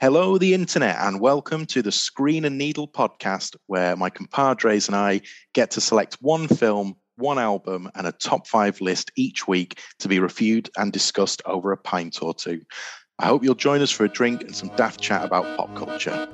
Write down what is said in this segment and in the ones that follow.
Hello, the internet, and welcome to the Screen and Needle podcast, where my compadres and I get to select one film, one album, and a top five list each week to be reviewed and discussed over a pint or two. I hope you'll join us for a drink and some daft chat about pop culture.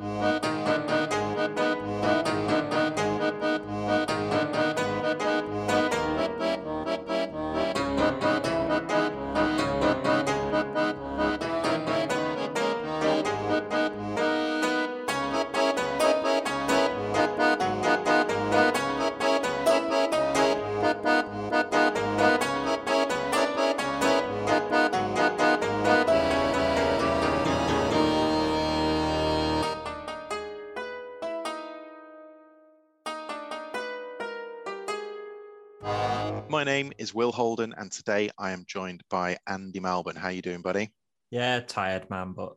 Will Holden, and today I am joined by Andy Malbon. How you doing, buddy? Yeah, tired man, but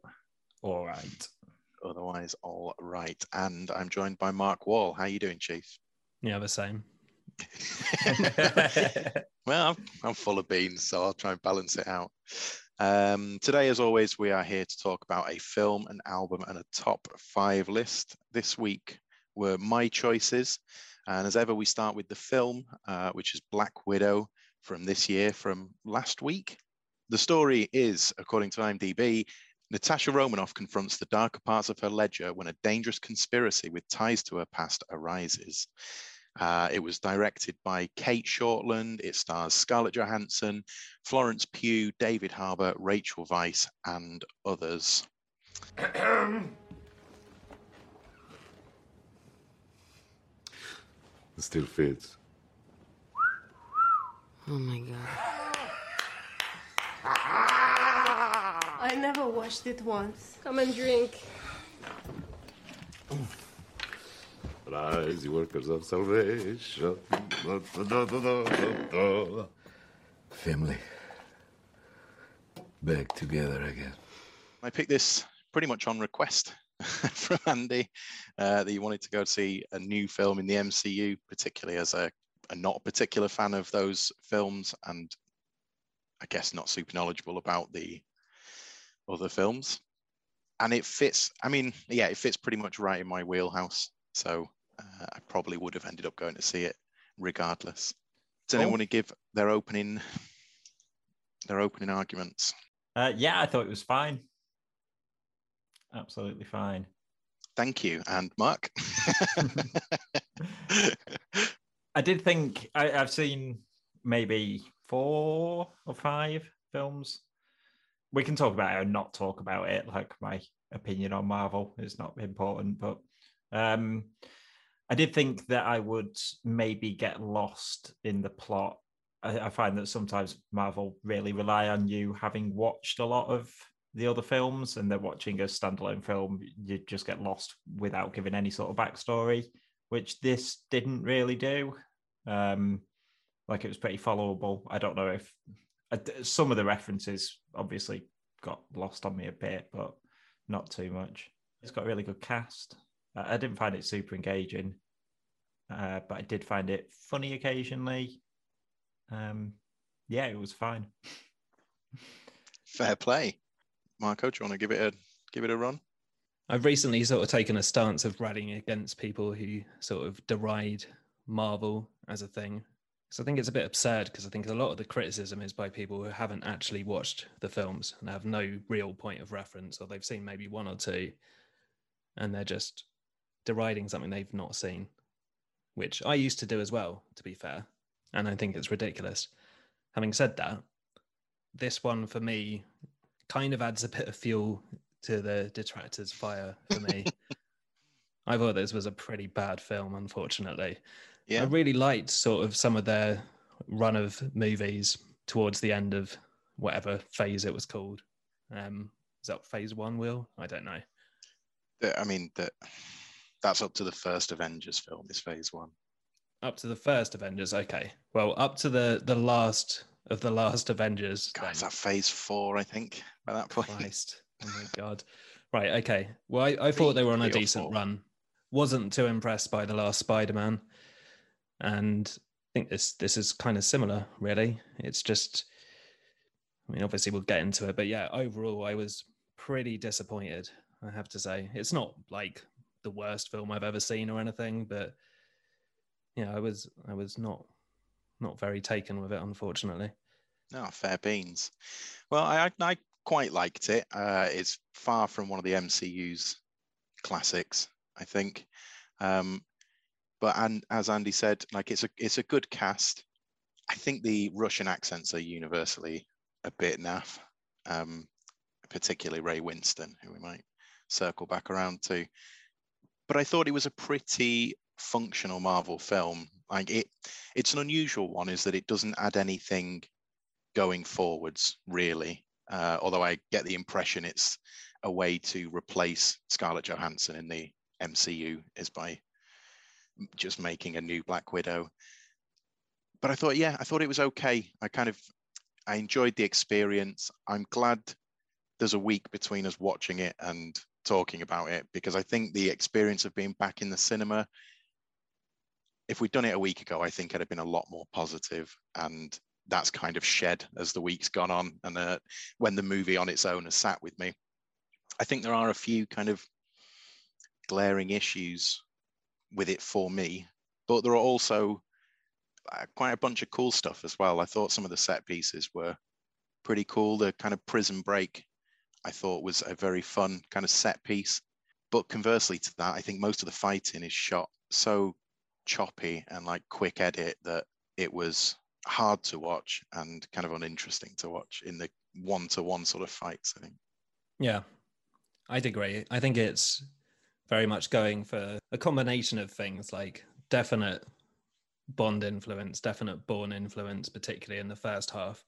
all right. Otherwise, all right. And I'm joined by Mark Wall. How you doing, Chief? Yeah, the same. well, I'm, I'm full of beans, so I'll try and balance it out. Um, today, as always, we are here to talk about a film, an album, and a top five list. This week were my choices. And as ever, we start with the film, uh, which is Black Widow from this year, from last week. The story is, according to IMDb, Natasha Romanoff confronts the darker parts of her ledger when a dangerous conspiracy with ties to her past arises. Uh, it was directed by Cate Shortland. It stars Scarlett Johansson, Florence Pugh, David Harbour, Rachel Weisz, and others. Still fits. Oh my god. I never washed it once. Come and drink. Rise, you workers of salvation. Family. Back together again. I picked this pretty much on request from Andy uh, that you wanted to go see a new film in the MCU, particularly as a, not a particular fan of those films, and I guess not super knowledgeable about the other films. And it fits. I mean, yeah, it fits pretty much right in my wheelhouse. So uh, I probably would have ended up going to see it regardless. Does Cool. anyone want to give their opening their opening arguments? Uh, yeah, I thought it was fine. Absolutely fine. Thank you, and Mark. I did think I, I've seen maybe four or five films. We can talk about it or not talk about it. Like my opinion on Marvel is not important, but um, I did think that I would maybe get lost in the plot. I, I find that sometimes Marvel really rely on you having watched a lot of the other films and they're watching a standalone film, you just get lost without giving any sort of backstory, which this didn't really do. Um, like it was pretty followable. I don't know if uh, some of the references obviously got lost on me a bit, but not too much. It's got a really good cast. Uh, I didn't find it super engaging, uh, but I did find it funny occasionally. Um, yeah, it was fine. Fair play. Marco, do you want to give it a give it a run? I've recently sort of taken a stance of rallying against people who sort of deride Marvel as a thing. So I think it's a bit absurd because I think a lot of the criticism is by people who haven't actually watched the films and have no real point of reference, or they've seen maybe one or two, and they're just deriding something they've not seen, which I used to do as well, to be fair. And I think it's ridiculous. Having said that, this one for me kind of adds a bit of fuel to the detractors' fire for me. I thought this was a pretty bad film, unfortunately. Yeah. I really liked sort of some of their run of movies towards the end of whatever phase it was called. Um, is that phase one, Will? I don't know. I mean that that's up to the first Avengers film. Is Phase One. Up to the first Avengers, okay. Well, up to the the last of the last Avengers. God, is that Phase Four? I think by that point. Christ. Oh my god. Right, okay. Well, I, I thought they were on a decent run. Wasn't too impressed by the last Spider-Man. And I think this this is kind of similar, really. It's just I mean, obviously we'll get into it, but yeah, overall I was pretty disappointed. I have to say. It's not like the worst film I've ever seen or anything, but yeah, I was I was not not very taken with it, unfortunately. No, fair beans. Well, I I quite liked it. Uh, it's far from one of the MCU's classics, I think. Um, but and as Andy said, like it's a it's a good cast. I think the Russian accents are universally a bit naff, um, particularly Ray Winstone, who we might circle back around to. But I thought it was a pretty functional Marvel film. Like it, it's an unusual one, is that it doesn't add anything going forwards, really. Uh, although I get the impression it's a way to replace Scarlett Johansson in the MCU is by just making a new Black Widow. But I thought, yeah, I thought it was okay. I kind of, I enjoyed the experience. I'm glad there's a week between us watching it and talking about it because I think the experience of being back in the cinema, if we'd done it a week ago, I think it'd have been a lot more positive and that's kind of shed as the week's gone on and uh, when the movie on its own has sat with me. I think there are a few kind of glaring issues with it for me, but there are also uh, quite a bunch of cool stuff as well. I thought some of the set pieces were pretty cool. The kind of prison break, I thought was a very fun kind of set piece. But conversely to that, I think most of the fighting is shot so choppy and like quick edit that it was hard to watch and kind of uninteresting to watch in the one to one sort of fights, I think. Yeah, I'd agree. I think it's very much going for a combination of things like definite Bond influence, definite Bourne influence, particularly in the first half.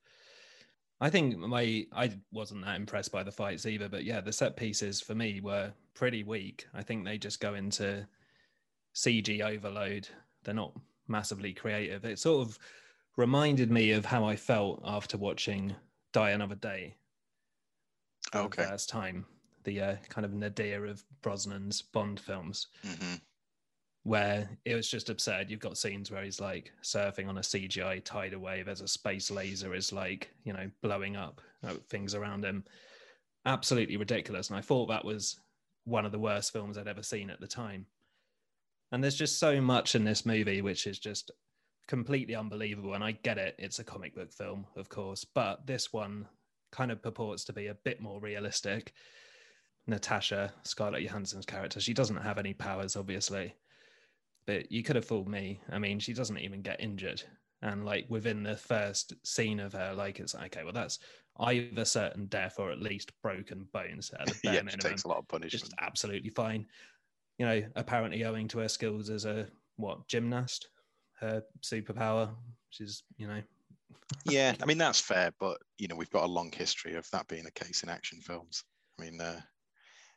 I think my I wasn't that impressed by the fights either, but yeah, the set pieces for me were pretty weak. I think they just go into CG overload. They're not massively creative. It sort of reminded me of how I felt after watching Die Another Day oh, for Okay. the first time. The uh, kind of nadir of Brosnan's Bond films, hmm where it was just absurd. You've got scenes where he's like surfing on a CGI tidal wave as a space laser is like, you know, blowing up uh, things around him. Absolutely ridiculous. And I thought that was one of the worst films I'd ever seen at the time. And there's just so much in this movie which is just completely unbelievable. And I get it, it's a comic book film, of course, but this one kind of purports to be a bit more realistic. Natasha, Scarlett Johansson's character, she doesn't have any powers, obviously, but you could have fooled me. I mean, she doesn't even get injured. And like within the first scene of her, like it's okay, well, that's either certain death or at least broken bones at the bare yeah, minimum takes a lot of punishment. just absolutely fine. You know, apparently owing to her skills as a what gymnast, her superpower, which is you know, Yeah, I mean that's fair, but you know we've got a long history of that being the case in action films. I mean, uh,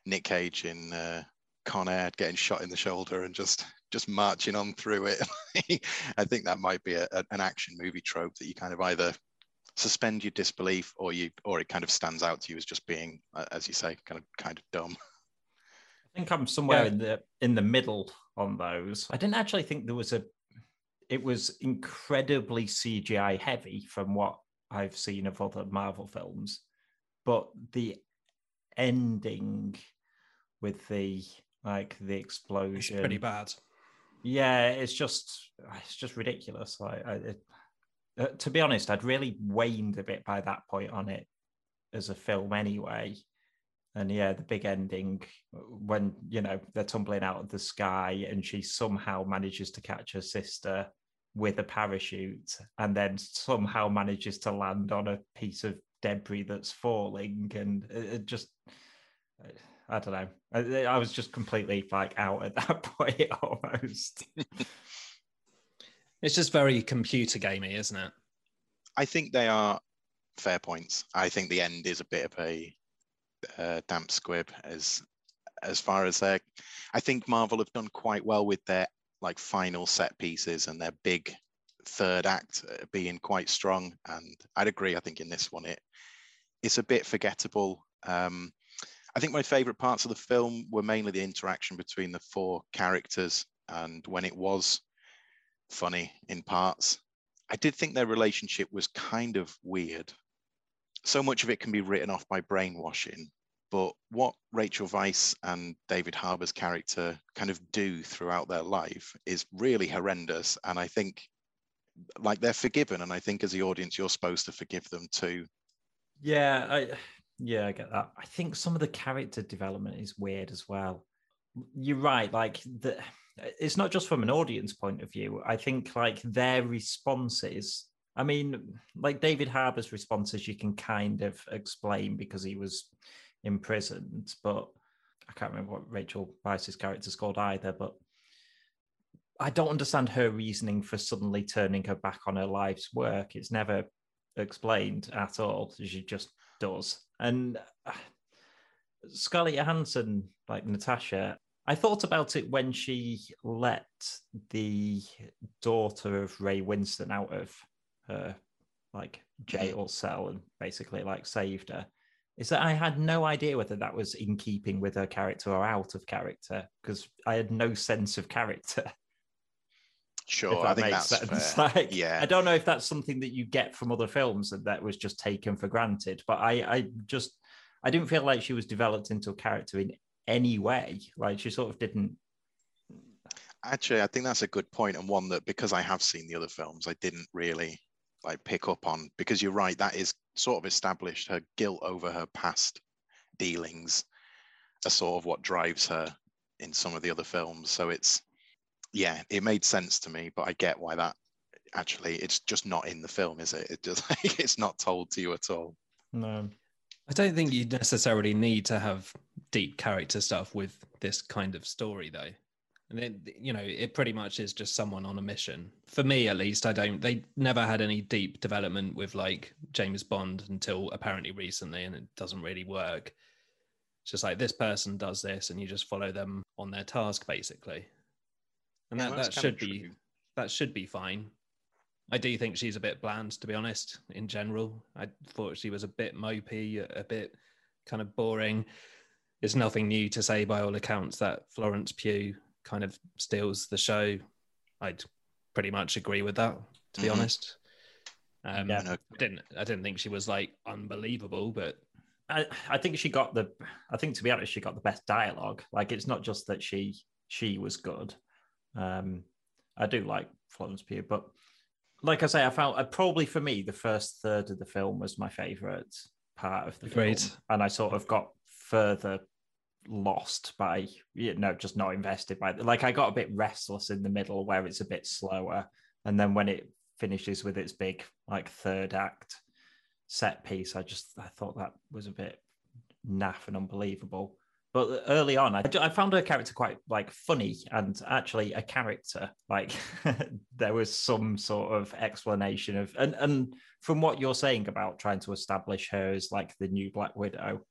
Nick Cage in uh, Con Air getting shot in the shoulder and just just marching on through it. I think that might be a, a- an action movie trope that you kind of either suspend your disbelief or you or it kind of stands out to you as just being, uh, as you say, kind of kind of dumb. I think I'm somewhere Yeah. in the in the middle on those. I didn't actually think there was a. It was incredibly CGI heavy from what I've seen of other Marvel films, but the ending with the like the explosion. it's pretty bad. yeah, it's just it's just ridiculous. Like, I, it, uh, to be honest, I'd really waned a bit by that point on it as a film anyway. And yeah, the big ending when you know they're tumbling out of the sky and she somehow manages to catch her sister with a parachute and then somehow manages to land on a piece of debris that's falling and it, it just I don't know. I, I was just completely like out at that point almost. It's just very computer gamey, isn't it? I think they are fair points. I think the end is a bit of a uh, damp squib as as far as their. I think Marvel have done quite well with their like final set pieces and their big third act uh, being quite strong. And I'd agree. I think in this one it it's a bit forgettable. Um, I think my favourite parts of the film were mainly the interaction between the four characters and when it was funny in parts. I did think their relationship was kind of weird. So much of it can be written off by brainwashing, But what Rachel Weisz and David Harbour's character kind of do throughout their life is really horrendous. And I think like they're forgiven. And I think as the audience, you're supposed to forgive them too. Yeah, I yeah, I get that. I think some of the character development is weird as well. You're right, like the it's not just from an audience point of view. I think like their responses. I mean, like David Harbour's responses, you can kind of explain because he was imprisoned, but I can't remember what Rachel Weisz's character's called either. But I don't understand her reasoning for suddenly turning her back on her life's work. It's never explained at all. She just does. And uh, Scarlett Johansson, like Natasha, I thought about it when she let the daughter of Ray Winstone out of her like jail cell and basically like saved her. Is that I had no idea whether that was in keeping with her character or out of character because I had no sense of character. Sure, I think that's sense. fair. Like, yeah, I don't know if that's something that you get from other films and that was just taken for granted. But I, I just, I didn't feel like she was developed into a character in any way. Like she sort of didn't. actually, I think that's a good point and one that because I have seen the other films, I didn't really like pick up on because you're right. That is sort of established her guilt over her past dealings, are sort of what drives her in some of the other films. So it's yeah, it made sense to me, but I get why that actually it's just not in the film, is it? It just it's not told to you at all. No. I don't think you necessarily need to have deep character stuff with this kind of story, though. And then, you know, it pretty much is just someone on a mission. For me, at least, I don't. They never had any deep development with like James Bond until apparently recently, and it doesn't really work. It's just like this person does this, and you just follow them on their task, basically. And Yeah, that, that should be true. that should be fine. I do think she's a bit bland, to be honest. In general, I thought she was a bit mopey, a, a bit kind of boring. It's nothing new to say, by all accounts, that Florence Pugh kind of steals the show. I'd pretty much agree with that, to be Mhm. honest. Um, Yeah. And, uh, I didn't. I didn't think she was like unbelievable, but I, I think she got the I think to be honest, she got the best dialogue. Like it's not just that she she was good. Um I do like Florence Pugh, but like I say, I found uh, probably for me the first third of the film was my favorite part of the Agreed. film, and I sort of got further lost by you know just not invested by like I got a bit restless in the middle where it's a bit slower, and then when it finishes with its big like third act set piece, I just I thought that was a bit naff and unbelievable. But early on, I, I found her character quite like funny and actually a character. Like there was some sort of explanation of and and from what you're saying about trying to establish her as like the new Black Widow,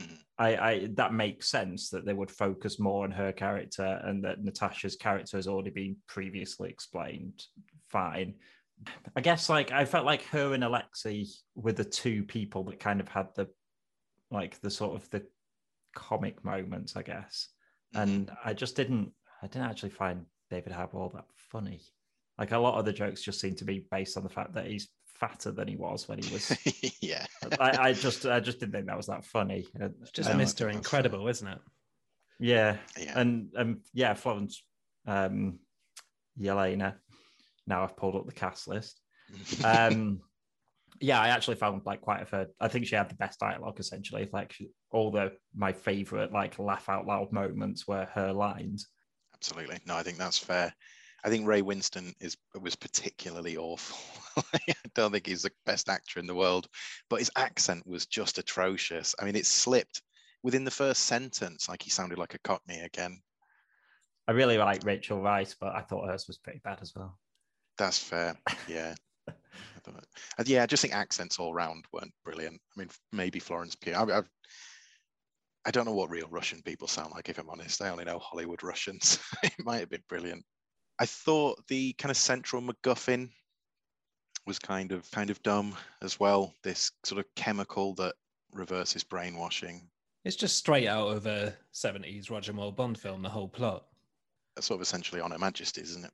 Mhm. I, I that makes sense that they would focus more on her character and that Natasha's character has already been previously explained. Fine. I guess like I felt like her and Alexei were the two people that kind of had the like the sort of the comic moments, I guess. Mhm. And I just didn't I didn't actually find David Harbour all that funny. Like a lot of the jokes just seem to be based on the fact that he's fatter than he was when he was yeah. I, I just I just didn't think that was that funny. It's just Um, Mr. that's. Incredible, isn't it? Yeah, Yeah. and um, yeah, Florence, um, Yelena. Now I've pulled up the cast list. Um, yeah, I actually found like quite a fair. I think she had the best dialogue essentially. Like she- all the my favorite like laugh out loud moments were her lines. Absolutely. No, I think that's fair. I think Ray Winstone is was particularly awful. I don't think he's the best actor in the world, but his accent was just atrocious. I mean, it slipped within the first sentence, like he sounded like a Cockney again. I really like Rachel Rice, but I thought hers was pretty bad as well. That's fair. Yeah. Yeah, I just think accents all round weren't brilliant. I mean, maybe Florence Pugh. I, I, I don't know what real Russian people sound like, if I'm honest. I only know Hollywood Russians. it might have been brilliant. I thought the kind of central MacGuffin was kind of kind of dumb as well. This sort of chemical that reverses brainwashing. It's just straight out of a 70s Roger Moore Bond film, the whole plot. That's sort of essentially on Her Majesty's, isn't it?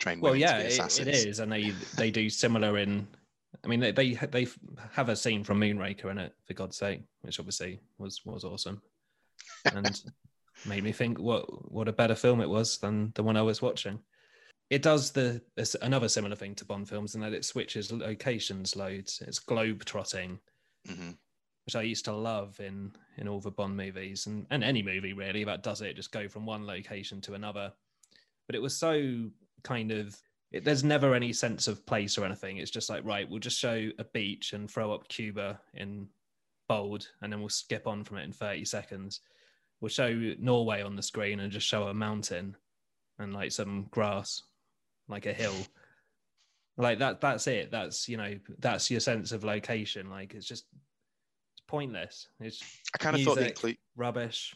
Train Well, yeah, to be it, it is. And they, they do similar in I mean, they they they have a scene from Moonraker in it, for God's sake, which obviously was was awesome, and made me think what what a better film it was than the one I was watching. It does the another similar thing to Bond films in that it switches locations loads. It's globe trotting, hmm which I used to love in in all the Bond movies and and any movie really that does it. Just go from one location to another, but it was so kind of it, there's never any sense of place or anything. It's just like, right, we'll just show a beach and throw up Cuba in bold, and then we'll skip on from it in 30 seconds. We'll show Norway on the screen and just show a mountain and like some grass, like a hill. Like that, that's it. That's, you know, that's your sense of location. Like it's just, it's pointless. It's I kind of thought the Music. include. rubbish.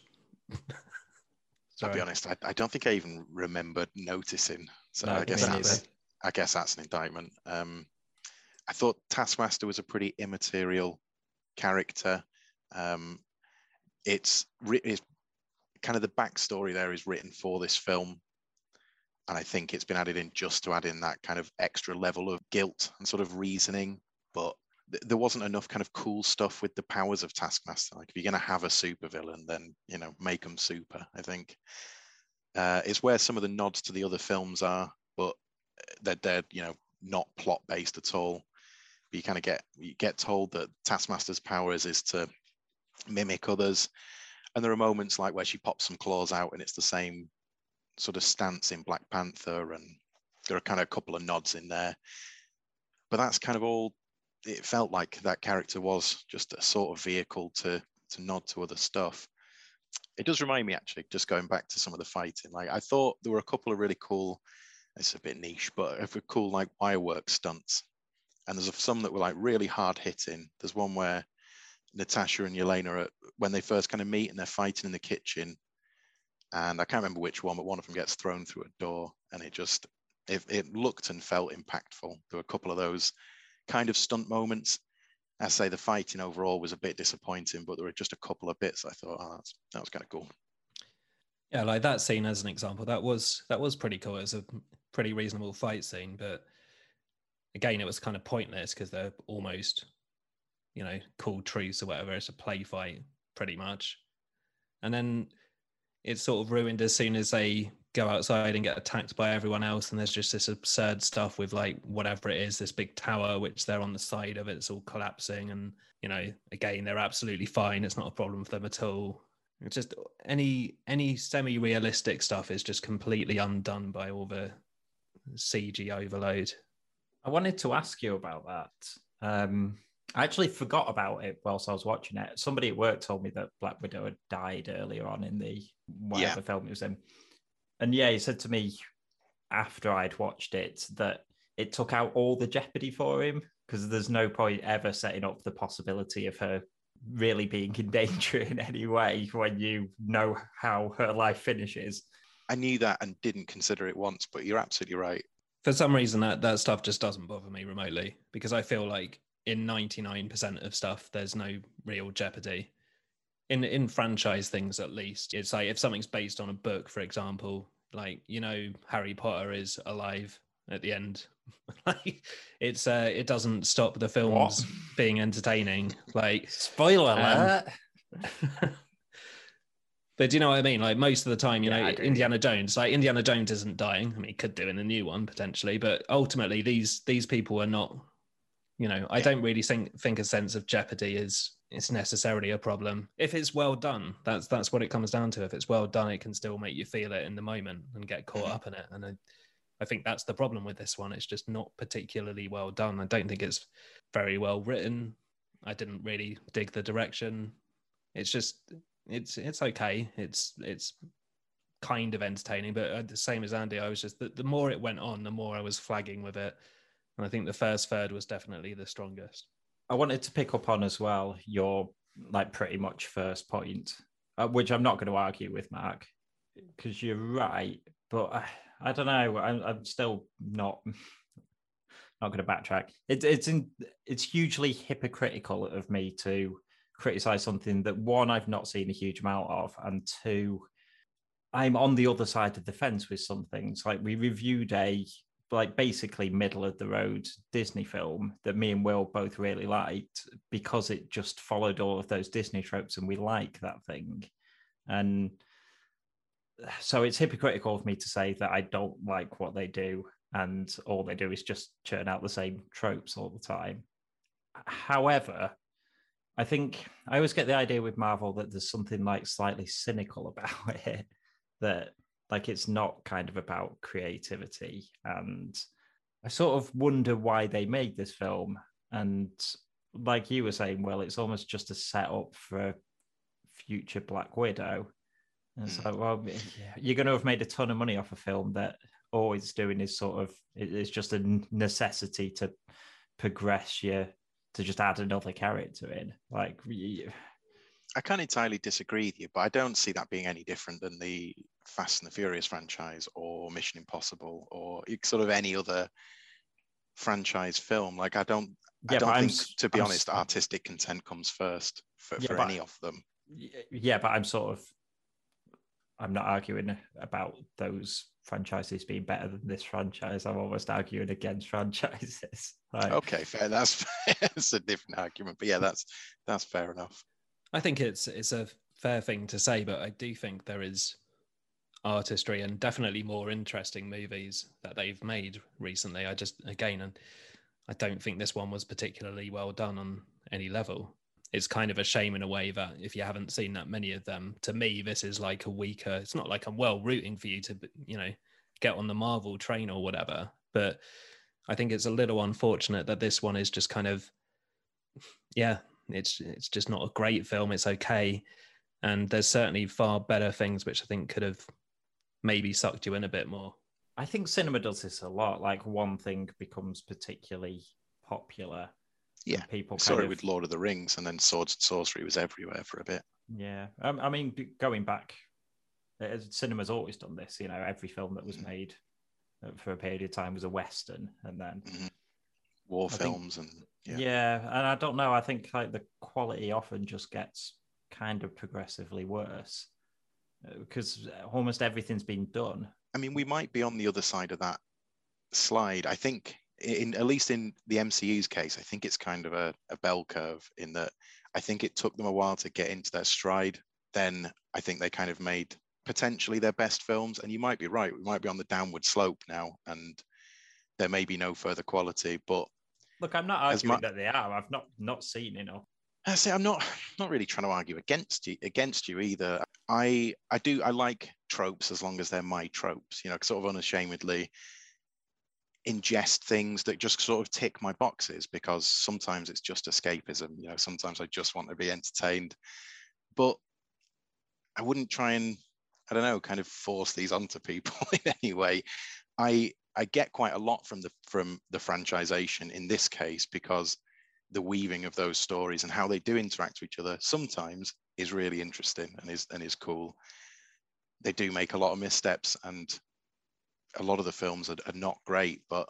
I'll be honest. I, I don't think I even remembered noticing. So No, I guess that's neither. I guess that's an indictment. Um, I thought Taskmaster was a pretty immaterial character. Um, it's, it's kind of the backstory there is written for this film, and I think it's been added in just to add in that kind of extra level of guilt and sort of reasoning. But th- there wasn't enough kind of cool stuff with the powers of Taskmaster. Like if you're going to have a supervillain, then you know make them super. I think uh, it's where some of the nods to the other films are, but they're they're you know not plot based at all. But you kind of get you get told that Taskmaster's powers is to mimic others, and there are moments like where she pops some claws out, and it's the same sort of stance in Black Panther, and there are kind of a couple of nods in there. But that's kind of all it felt like that character was just a sort of vehicle to to nod to other stuff. It does remind me actually, just going back to some of the fighting. Like I thought there were a couple of really cool. It's a bit niche, but if we're cool like wirework stunts, and there's some that were like really hard hitting. There's one where Natasha and Yelena are when they first kind of meet and they're fighting in the kitchen, and I can't remember which one, but one of them gets thrown through a door, and it just it, it looked and felt impactful. There were a couple of those kind of stunt moments. I say the fighting overall was a bit disappointing, but there were just a couple of bits I thought, oh, that's, that was kind of cool. Yeah, like that scene as an example, that was that was pretty cool. It was a pretty reasonable fight scene, but again, it was kind of pointless because they're almost, you know, called truce or whatever. It's a play fight, pretty much. And then it's sort of ruined as soon as they go outside and get attacked by everyone else. And there's just this absurd stuff with like whatever it is, this big tower, which they're on the side of it, it's all collapsing. And, you know, again, they're absolutely fine. It's not a problem for them at all. It's just any any semi-realistic stuff is just completely undone by all the CG overload. I wanted to ask you about that. Um, I actually forgot about it whilst I was watching it. Somebody at work told me that Black Widow had died earlier on in the whatever film it was in. And yeah, he said to me after I'd watched it that it took out all the jeopardy for him because there's no point ever setting up the possibility of her really being in danger in any way when you know how her life finishes. I knew that and didn't consider it once, but you're absolutely right. For some reason, that that stuff just doesn't bother me remotely because I feel like in 99% of stuff, there's no real jeopardy. In in franchise things, at least, it's like if something's based on a book, for example, like you know, Harry Potter is alive at the end. like it's uh, it doesn't stop the films being entertaining. Like Spoiler Um, alert. But do you know what I mean? Like most of the time, you Yeah, know, Indiana Jones, like Indiana Jones isn't dying. I mean, he could do in a new one potentially, but ultimately these these people are not, you know, I don't really think think a sense of jeopardy is is necessarily a problem. If it's well done, that's that's what it comes down to. If it's well done, it can still make you feel it in the moment and get caught Mhm. up in it. And I, I think that's the problem with this one. It's just not particularly well done. I don't think it's very well written. I didn't really dig the direction. It's just it's it's okay. It's it's kind of entertaining, but uh, the same as Andy, I was just the, the more it went on, the more I was flagging with it. And I think the first third was definitely the strongest. I wanted to pick up on as well your like pretty much first point, uh, which I'm not going to argue with Mark because you're right, but I, I don't know. I'm, I'm still not not going to backtrack. It, it's in it's hugely hypocritical of me to criticize something that one I've not seen a huge amount of, and two I'm on the other side of the fence with some things. Like we reviewed a like basically middle of the road Disney film that me and Will both really liked because it just followed all of those Disney tropes and we like that thing. And so it's hypocritical of me to say that I don't like what they do and all they do is just churn out the same tropes all the time. However, I think I always get the idea with Marvel that there's something like slightly cynical about it that like it's not kind of about creativity and I sort of wonder why they made this film. And like you were saying well it's almost just a setup for future Black Widow. And it's Mm. like well you're going to have made a ton of money off a film that all it's doing is sort of it's just a necessity to progress you to just add another character in. Like I can't entirely disagree with you, but I don't see that being any different than the Fast and the Furious franchise or Mission Impossible or sort of any other franchise film. Like I don't, I yeah, don't but I'm think, to be I'm honest, artistic content comes first for, Yeah, for but- any of them. Yeah but i'm sort of i'm not arguing about those franchises being better than this franchise i'm almost arguing against franchises like, Okay, fair. That's that's a different argument, but yeah, that's that's fair enough. I think it's it's a fair thing to say, but I do think there is artistry and definitely more interesting movies that they've made recently. I just again, and I don't think this one was particularly well done on any level. It's kind of a shame in a way that if you haven't seen that many of them, to me, this is like a weaker. It's not like I'm well rooting for you to, you know, get on the Marvel train or whatever, but I think it's a little unfortunate that this one is just kind of, yeah, it's it's just not a great film. It's okay, and there's certainly far better things which I think could have maybe sucked you in a bit more. i think cinema does this a lot like one thing becomes particularly popular Yeah, people We saw it of, with Lord of the Rings, and then Swords and Sorcery was everywhere for a bit. yeah um, i mean going back cinema's always done this you know every film that was Mhm. made uh, for a period of time was a western and then War I think- films and Yeah. yeah. and I don't know. I think like the quality often just gets kind of progressively worse because almost everything's been done. I mean, we might be on the other side of that slide. I think, in at least in the MCU's case, I think it's kind of a, a bell curve in that I think it took them a while to get into their stride. Then I think they kind of made potentially their best films. And you might be right. We might be on the downward slope now, and there may be no further quality. But Look, I'm not arguing mu- that they are. I've not not seen enough. Uh, I say I'm not not really trying to argue against you against you either. I I do I like tropes as long as they're my tropes, you know, sort of unashamedly ingest things that just sort of tick my boxes because sometimes it's just escapism, you know, sometimes I just want to be entertained. But I wouldn't try and I don't know, kind of force these onto people in any way. I I get quite a lot from the from the franchisation in this case because the weaving of those stories and how they do interact with each other sometimes is really interesting and is and is cool. They do make a lot of missteps and a lot of the films are, are not great, but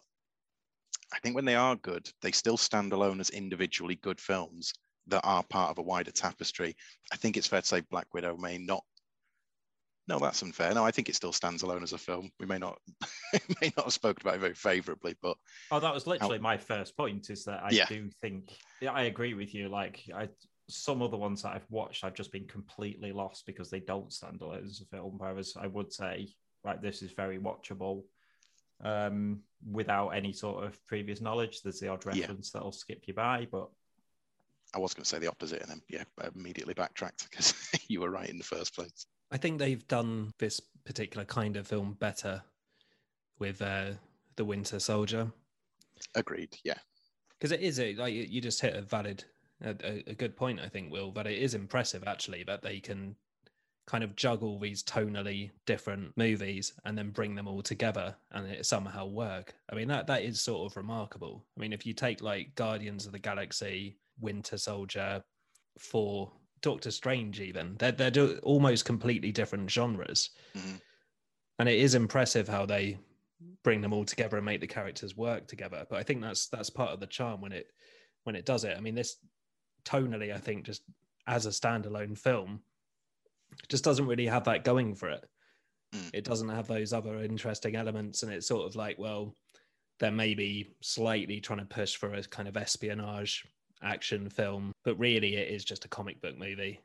I think when they are good, they still stand alone as individually good films that are part of a wider tapestry. I think it's fair to say Black Widow may not. No, that's unfair. No, I think it still stands alone as a film. We may not may not have spoken about it very favorably, but Oh, that was literally my first point. Is that I Yeah. do think yeah, I agree with you. Like I, some other ones that I've watched, I've just been completely lost because they don't stand alone as a film. Whereas I would say, like, this is very watchable um, without any sort of previous knowledge. There's the odd Yeah. reference that'll skip you by, but I was going to say the opposite and then yeah, I immediately backtracked because you were right in the first place. I think they've done this particular kind of film better with uh, the Winter Soldier Agreed. Yeah. because it is a, like you just hit a valid, a, a- good point. I think Will, but it is impressive actually that they can kind of juggle these tonally different movies and then bring them all together and it somehow work. I mean that that is sort of remarkable. I mean if you take like Guardians of the Galaxy, Winter Soldier, for Doctor Strange, even they're they're do- almost completely different genres, Mhm. and it is impressive how they bring them all together and make the characters work together. But I think that's that's part of the charm when it when it does it. I mean, this tonally, I think, just as a standalone film, just doesn't really have that going for it. Mm. It doesn't have those other interesting elements, and it's sort of like, well, they're maybe slightly trying to push for a kind of espionage action film, but really it is just a comic book movie.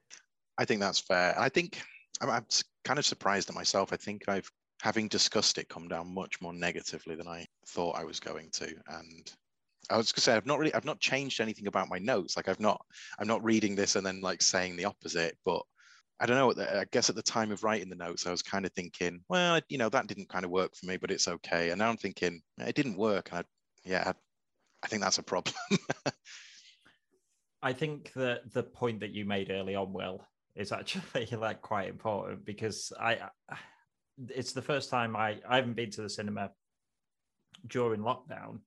I think that's fair. I think I'm, I'm kind of surprised at myself. I think I've, having discussed it, come down much more negatively than I thought I was going to. And I was gonna say I've not really, I've not changed anything about my notes. Like I've not, I'm not reading this and then like saying the opposite. But I don't know. I guess at the time of writing the notes, I was kind of thinking, well, you know, that didn't kind of work for me, but it's okay. And now I'm thinking it didn't work. And I, yeah, I, I think that's a problem. I think that the point that you made early on, Will, is actually like quite important because I, it's the first time I I haven't been to the cinema during lockdown,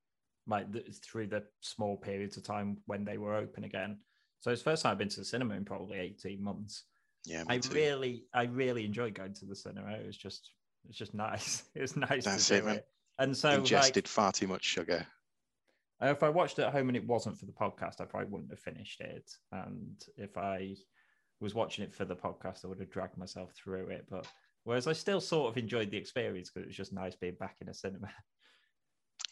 like th- through the small periods of time when they were open again. So it's the first time I've been to the cinema in probably eighteen months. yeah, I too. really, I really enjoyed going to the cinema. It was just, it's just nice. It was nice That's to it, man. it. And so, ingested like, far too much sugar. Uh, if I watched it at home and it wasn't for the podcast, I probably wouldn't have finished it. And if I was watching it for the podcast, I would have dragged myself through it. But whereas I still sort of enjoyed the experience because it was just nice being back in a cinema.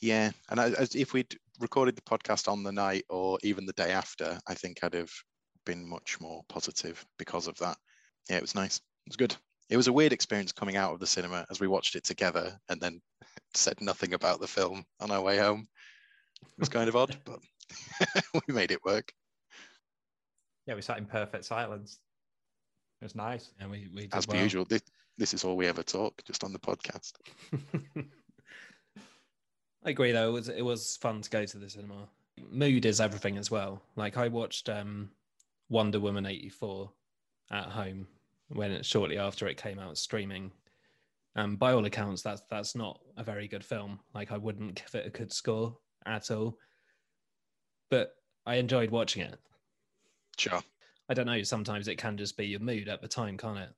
Yeah, and if we'd recorded the podcast on the night or even the day after, I think I'd have been much more positive because of that. Yeah, it was nice. It was good. It was a weird experience coming out of the cinema as we watched it together and then said nothing about the film on our way home. It was kind of odd, but we made it work. Yeah, we sat in perfect silence. It was nice. And we, we did As per well. usual, this, this is all we ever talk, just on the podcast. I agree though. It was it was fun to go to the cinema. Mood is everything as well. Like I watched um Wonder Woman 84 at home when it shortly after it came out streaming. Um by all accounts that's that's not a very good film. Like I wouldn't give it a good score at all. But I enjoyed watching it. Sure. I don't know, sometimes it can just be your mood at the time, can't it?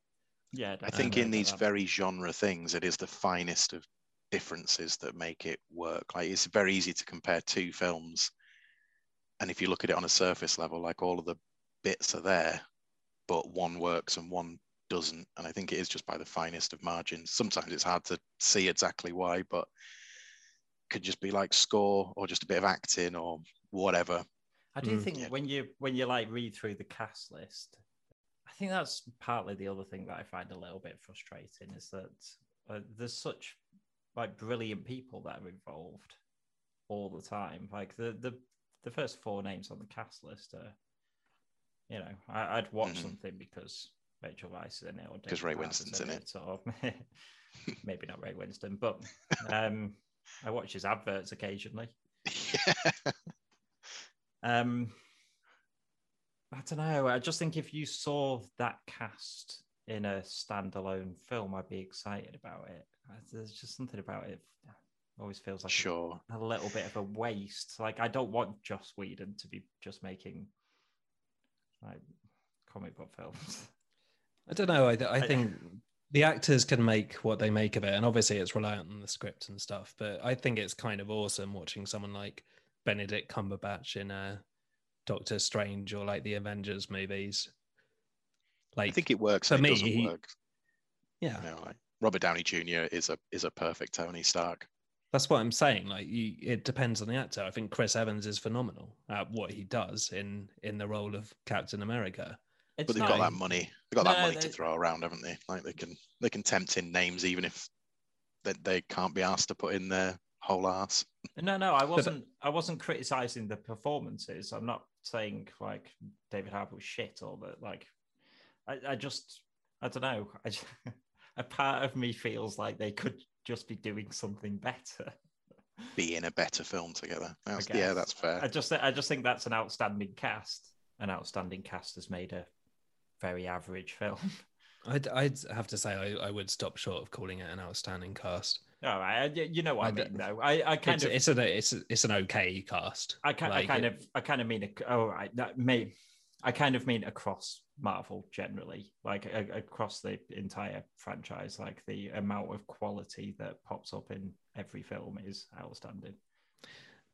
Yeah, I think in these very genre things, it is the finest of differences that make it work. Like it's very easy to compare two films, and if you look at it on a surface level, like all of the bits are there, but one works and one doesn't. And I think it is just by the finest of margins. Sometimes it's hard to see exactly why, but it could just be like score or just a bit of acting or whatever. I do Mm. think Yeah. when you when you like read through the cast list, I think that's partly the other thing that I find a little bit frustrating is that uh, there's such like brilliant people that are involved all the time. Like the the the first four names on the cast list are, you know, I, I'd watch Mhm. something because Rachel Weisz is in it or 'Cause David Ray Winstone's in it. or maybe not Ray Winstone, but um, I watch his adverts occasionally. Um, I don't know. I just think if you saw that cast in a standalone film, I'd be excited about it. There's just something about it. Always feels like sure. a, little bit of a waste. Like I don't want Joss Whedon to be just making like comic book films. I don't know. I, I I- think the actors can make what they make of it, and obviously it's reliant on the script and stuff. But I think it's kind of awesome watching someone like Benedict Cumberbatch in uh, Doctor Strange or like the Avengers movies. Like, I think it works. for it me, doesn't he- work. yeah, You know, like Robert Downey Jr. is a is a perfect Tony Stark. that's what I'm saying. Like, you, it depends on the actor. I think Chris Evans is phenomenal at what he does in in the role of Captain America. It's but they've got that money. They've got that No, money to throw around, haven't they? Like they can they can tempt in names even if they, they can't be asked to put in their whole ass. No, no, I wasn't. I wasn't criticizing the performances. I'm not saying like David Harbour was shit or that. Like, I, I just, I don't know. I just, a part of me feels like they could just be doing something better. Be in a better film together. That's, yeah, that's fair. I just, I just think that's an outstanding cast. An outstanding cast has made a very average film. I'd, I'd have to say I, I would stop short of calling it an outstanding cast. All right, you know what I, I mean, though. I, I kind It's, of, it's an it's it's an okay cast. I, ki- I kind it- of, I kind of mean, a, oh, right, that may, I kind of mean across Marvel generally, like a, across the entire franchise. Like the amount of quality that pops up in every film is outstanding.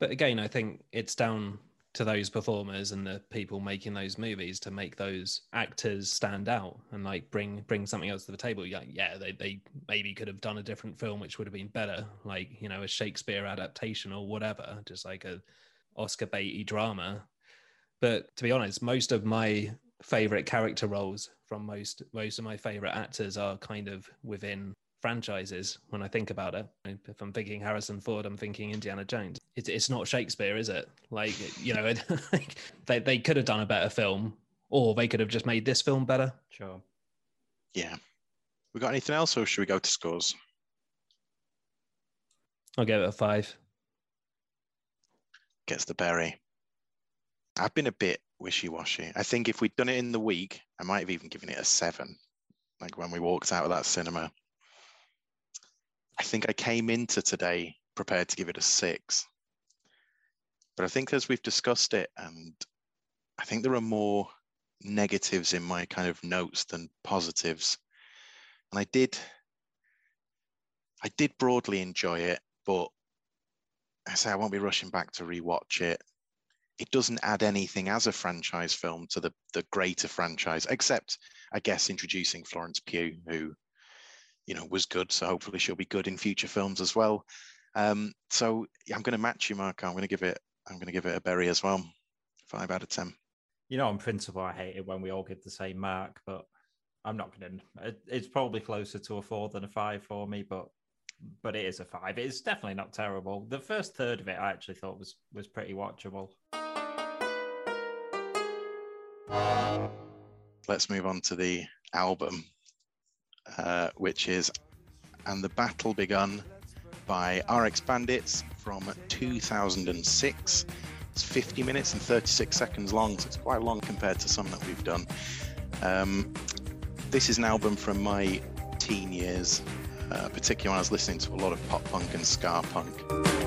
But again, I think it's down to those performers and the people making those movies to make those actors stand out and like bring bring something else to the table. Yeah, yeah, they they maybe could have done a different film which would have been better, like you know a Shakespeare adaptation or whatever, just like a Oscar baity drama. But to be honest, most of my favorite character roles from most most of my favorite actors are kind of within franchises when I think about it. If I'm thinking Harrison Ford, I'm thinking Indiana Jones. It's, it's not Shakespeare, is it? Like, you know, they, they could have done a better film or they could have just made this film better. Sure. Yeah. We got anything else or should we go to scores? I'll give it a five. Gets the berry. I've been a bit wishy washy. I think if we'd done it in the week, I might have even given it a seven, like when we walked out of that cinema. I think I came into today prepared to give it a six. But I think as we've discussed it, and I think there are more negatives in my kind of notes than positives. And I did, I did broadly enjoy it, but I say I won't be rushing back to rewatch it. It doesn't add anything as a franchise film to the the greater franchise, except I guess introducing Florence Pugh, who you know, was good. So hopefully she'll be good in future films as well. Um, so I'm going to match you, Mark. I'm going to give it. I'm going to give it a berry as well. Five out of ten. You know, on principle, I hate it when we all give the same mark, but I'm not going to. It's probably closer to a four than a five for me, but but it is a five. It's definitely not terrible. The first third of it, I actually thought was was pretty watchable. Let's move on to the album. Uh, which is And the Battle Begun by RX Bandits from 2006. It's 50 minutes and 36 seconds long, so it's quite long compared to some that we've done. Um, this is an album from my teen years, uh, particularly when I was listening to a lot of pop punk and ska punk.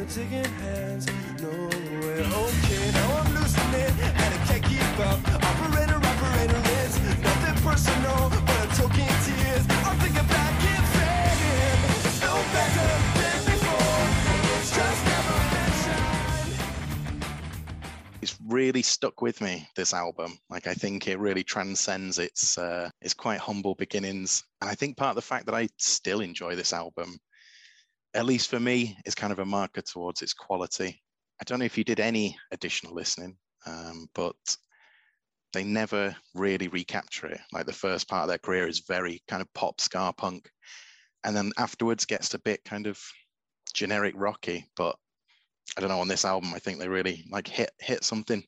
The ticking hands. No way. Okay, now I'm and I can't keep up. Operator, operator, it's nothing personal, but I'm choking tears. I'm thinking back no better than before. It's just never It's really stuck with me this album like i think it really transcends its uh, its quite humble beginnings and i think part of the fact that i still enjoy this album at least for me is kind of a marker towards its quality i don't know if you did any additional listening um, but they never really recapture it like the first part of their career is very kind of pop ska punk and then afterwards gets a bit kind of generic rocky but I don't know on this album. I think they really like hit hit something.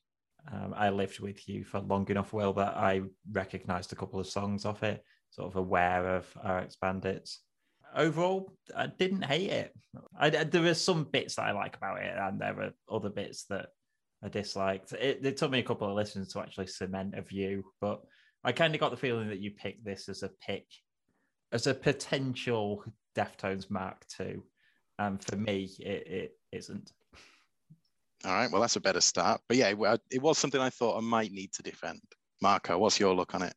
Um, I lived with you for long enough, Will, that I recognised a couple of songs off it. Sort of aware of RX Bandits. Overall, I didn't hate it. I, there are some bits that I like about it, and there are other bits that I disliked. It, it took me a couple of listens to actually cement a view, but I kind of got the feeling that you picked this as a pick, as a potential Deftones Mark II. And for me, it, it isn't. All right, well, that's a better start. But yeah, it was something I thought I might need to defend. Marco, what's your look on it?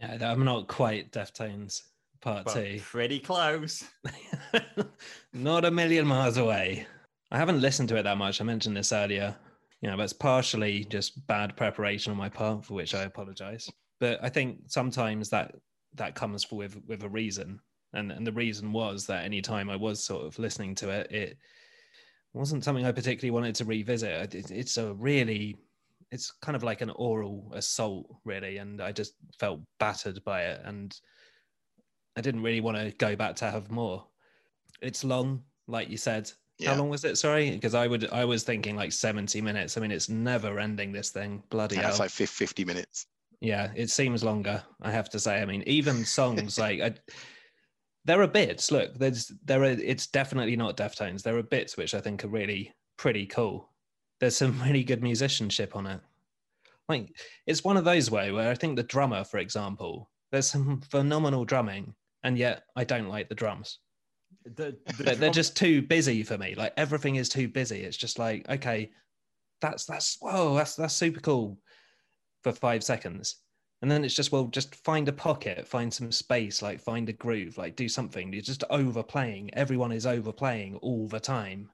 Yeah, I'm not quite Deftones part two. Pretty close. not a million miles away. I haven't listened to it that much. I mentioned this earlier. You know, that's partially just bad preparation on my part, for which I apologize. But I think sometimes that that comes with with a reason. And and the reason was that anytime I was sort of listening to it, it wasn't something I particularly wanted to revisit. It's a really, it's kind of like an oral assault, really, and I just felt battered by it, and I didn't really want to go back to have more. It's long, like you said. Yeah. How long was it? Sorry, because I would, I was thinking like seventy minutes. I mean, it's never ending. This thing, bloody yeah, hell. It's like fifty minutes. Yeah, it seems longer. I have to say. I mean, even songs like I there are bits. Look, there's there are. It's definitely not Deftones. There are bits which I think are really pretty cool. There's some really good musicianship on it. Like it's one of those way where I think the drummer, for example, there's some phenomenal drumming, and yet I don't like the drums. The, the they're, drum- just too busy for me. Like everything is too busy. It's just like okay, that's that's whoa, that's that's super cool for five seconds. And then it's just, well, just find a pocket, find some space, like find a groove, like do something. You're just overplaying. Everyone is overplaying all the time.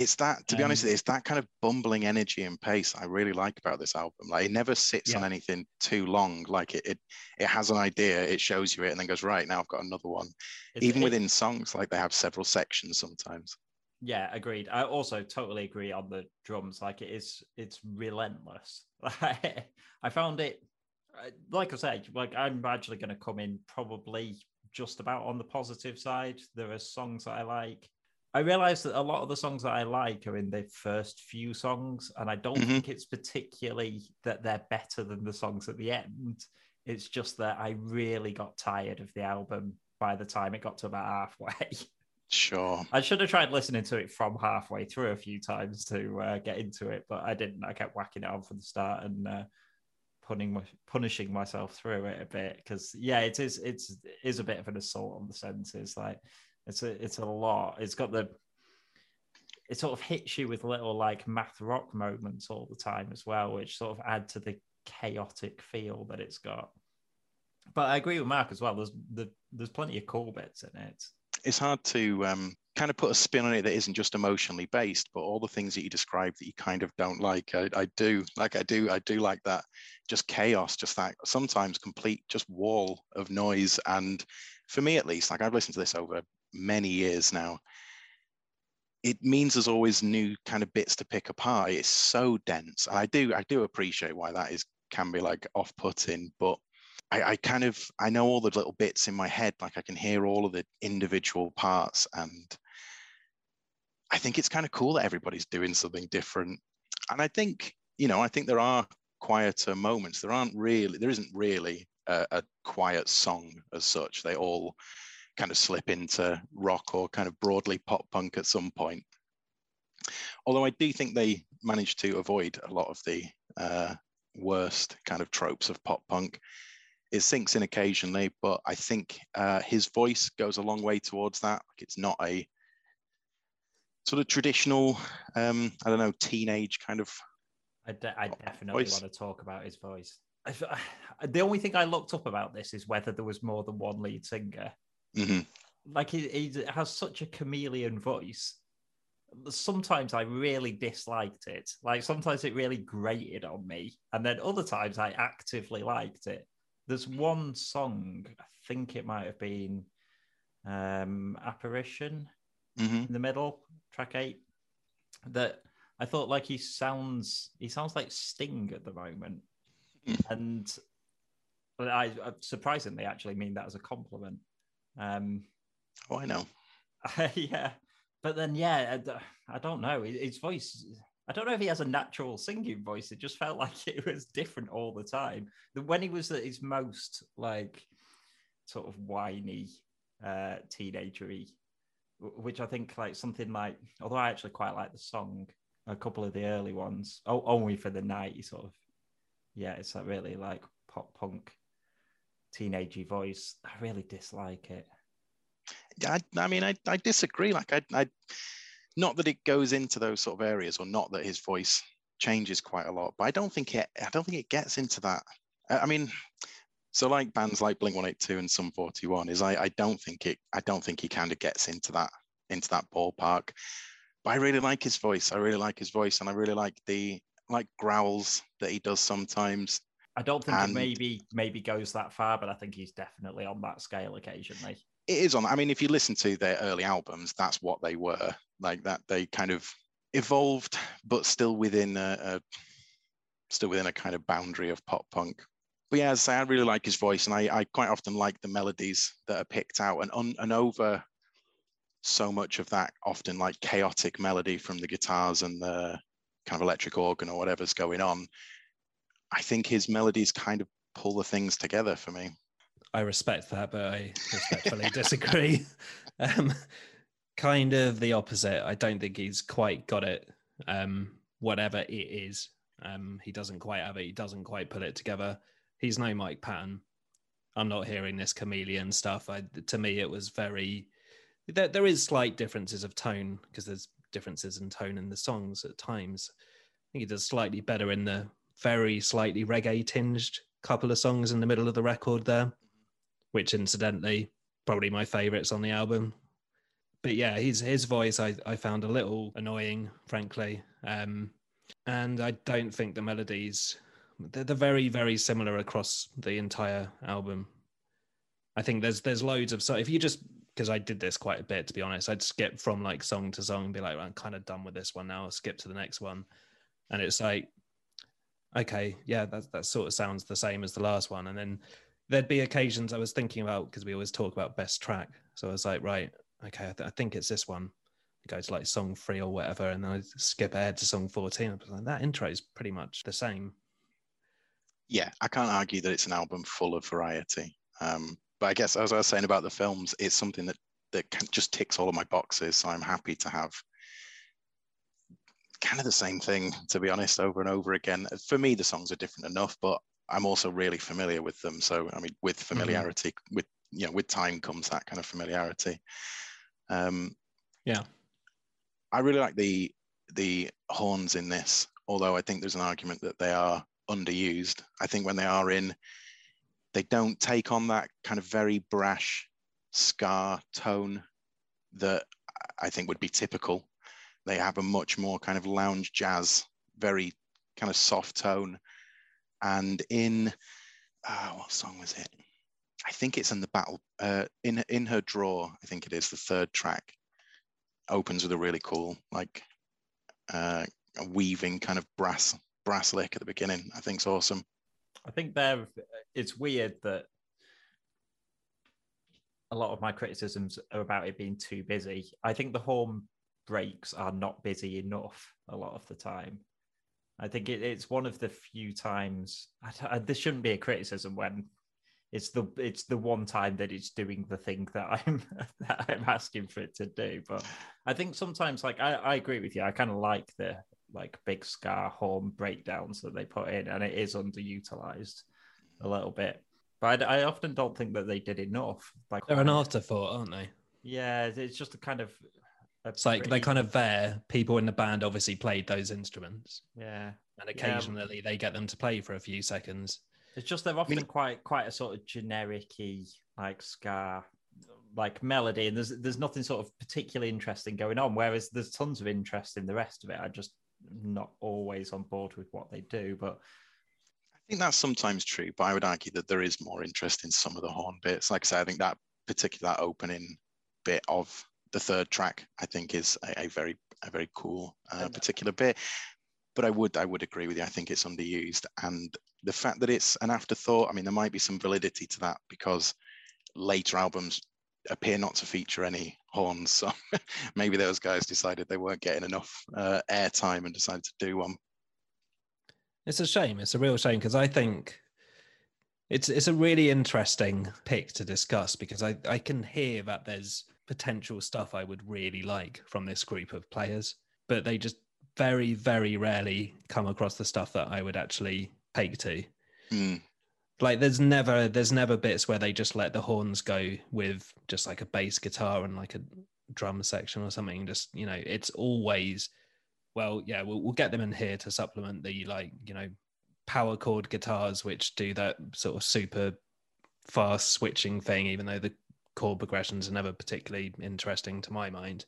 It's that, to be honest, Um, it's that kind of bumbling energy and pace I really like about this album. Like it never sits on anything too long. Like it, it, it has an idea, it shows you it, and then goes right now. I've got another one. It's- Even it- within songs, like they have several sections sometimes. Yeah, agreed. I also totally agree on the drums. Like it is, it's relentless. I found it, uh, like I said, like I'm actually going to come in probably just about on the positive side. There are songs that I like. I realize that a lot of the songs that I like are in the first few songs, and I don't Mhm. think it's particularly that they're better than the songs at the end. It's just that I really got tired of the album by the time it got to about halfway. Sure. I should have tried listening to it from halfway through a few times to uh, get into it, but I didn't. I kept whacking it on from the start and uh, punning, punishing myself through it a bit because yeah, it is. It's is a bit of an assault on the senses. Like it's a it's a lot. It's got the it sort of hits you with little like math rock moments all the time as well, which sort of add to the chaotic feel that it's got. But I agree with Mark as well. There's the, there's plenty of cool bits in it. It's hard to um, kind of put a spin on it that isn't just emotionally based, but all the things that you describe that you kind of don't like, I, I do. Like I do, I do like that. Just chaos, just that sometimes complete just wall of noise. And for me at least, like I've listened to this over many years now. It means there's always new kind of bits to pick apart. It's so dense. And I do, I do appreciate why that is can be like off-putting, but I, I kind of I know all the little bits in my head, like I can hear all of the individual parts, and I think it's kind of cool that everybody's doing something different. And I think you know, I think there are quieter moments. There aren't really, there isn't really a, a quiet song as such. They all kind of slip into rock or kind of broadly pop punk at some point. Although I do think they managed to avoid a lot of the uh, worst kind of tropes of pop punk it sinks in occasionally, but I think uh, his voice goes a long way towards that. Like it's not a sort of traditional, um, I don't know, teenage kind of. I, de- I definitely voice. want to talk about his voice. I the only thing I looked up about this is whether there was more than one lead singer. Mhm. Like he, he has such a chameleon voice. Sometimes I really disliked it. Like sometimes it really grated on me, and then other times I actively liked it. There's one song, I think it might have been um, Apparition Mhm. in the middle, track eight, that I thought like he sounds he sounds like Sting at the moment, Mm. and I, I surprisingly actually mean that as a compliment. Um, Oh, I know. yeah, but then yeah, I don't know his voice. I don't know if he has a natural singing voice. It just felt like it was different all the time. When he was at his most like sort of whiny, uh, teenagery, which I think like something like, although I actually quite like the song, a couple of the early ones, oh, only for the night, he sort of, yeah, it's like really like pop punk, teenagey voice. I really dislike it. I, I mean, I, I disagree. Like, I, I, not that it goes into those sort of areas, or not that his voice changes quite a lot, but I don't think it. I don't think it gets into that. I, I mean, so like bands like Blink One Eight Two and Sum Forty One is I, I don't think it. I don't think he kind of gets into that into that ballpark. But I really like his voice. I really like his voice, and I really like the like growls that he does sometimes. I don't think And- it maybe maybe goes that far, but I think he's definitely on that scale occasionally. it is on. I mean, if you listen to their early albums, that's what they were like. That they kind of evolved, but still within a, a still within a kind of boundary of pop punk. But yeah, as I say, I really like his voice, and I, I quite often like the melodies that are picked out, and on and over so much of that often like chaotic melody from the guitars and the kind of electric organ or whatever's going on. I think his melodies kind of pull the things together for me. I respect that, but I respectfully disagree. Um, kind of the opposite. I don't think he's quite got it. Um, whatever it is, um, he doesn't quite have it. He doesn't quite put it together. He's no Mike Patton. I'm not hearing this chameleon stuff. I, to me, it was very. There, there is slight differences of tone because there's differences in tone in the songs at times, I think he does slightly better in the very slightly reggae tinged couple of songs in the middle of the record there, which incidentally probably my favorites on the album. But yeah, his his voice I, I found a little annoying, frankly. Um, and I don't think the melodies they're, they're very very similar across the entire album. I think there's there's loads of so if you just because I did this quite a bit to be honest, I'd skip from like song to song and be like, I'm kind of done with this one now. I'll skip to the next one, and it's like, okay, yeah, that that sort of sounds the same as the last one, and then there'd be occasions I was thinking about because we always talk about best track, so I was like, right, okay, I, th- I think it's this one. Go to like song three or whatever, and then I skip ahead to song fourteen. I was like, that intro is pretty much the same. Yeah, I can't argue that it's an album full of variety. Um, but I guess as I was saying about the films, it's something that that just ticks all of my boxes. So I'm happy to have kind of the same thing, to be honest, over and over again. For me, the songs are different enough, but I'm also really familiar with them. So I mean, with familiarity, mm-hmm. with you know, with time comes that kind of familiarity. Um, yeah, I really like the the horns in this, although I think there's an argument that they are underused. I think when they are in, they don't take on that kind of very brash ska tone that I think would be typical. They have a much more kind of lounge jazz, very kind of soft tone. And in uh, what song was it? I think it's in the battle uh, in in her drawer. I think it is the third track. Opens with a really cool like uh, weaving kind of brass brass lick at the beginning. I think it's awesome. I think there it's weird that a lot of my criticisms are about it being too busy. I think the horn breaks are not busy enough a lot of the time. I think it, it's one of the few times. I, I, this shouldn't be a criticism when it's the it's the one time that it's doing the thing that I'm that I'm asking for it to do. But I think sometimes, like I, I agree with you. I kind of like the like big ska horn breakdowns that they put in, and it is underutilized a little bit. But I, I often don't think that they did enough. Like they're an afterthought, aren't they? Yeah, it's just a kind of. It's like pretty... they kind of there. People in the band obviously played those instruments. Yeah, and occasionally yeah. they get them to play for a few seconds. It's just they're often I mean, quite quite a sort of generic like ska like melody, and there's there's nothing sort of particularly interesting going on. Whereas there's tons of interest in the rest of it. I just not always on board with what they do, but I think that's sometimes true. But I would argue that there is more interest in some of the horn bits. Like I said, I think that particular that opening bit of the third track, I think, is a, a very a very cool uh, particular bit. But I would I would agree with you. I think it's underused, and the fact that it's an afterthought. I mean, there might be some validity to that because later albums appear not to feature any horns. So maybe those guys decided they weren't getting enough uh, airtime and decided to do one. It's a shame. It's a real shame because I think it's it's a really interesting pick to discuss because I, I can hear that there's potential stuff I would really like from this group of players, but they just very, very rarely come across the stuff that I would actually take to. Mm like there's never there's never bits where they just let the horns go with just like a bass guitar and like a drum section or something just you know it's always well yeah we'll, we'll get them in here to supplement the like you know power chord guitars which do that sort of super fast switching thing even though the chord progressions are never particularly interesting to my mind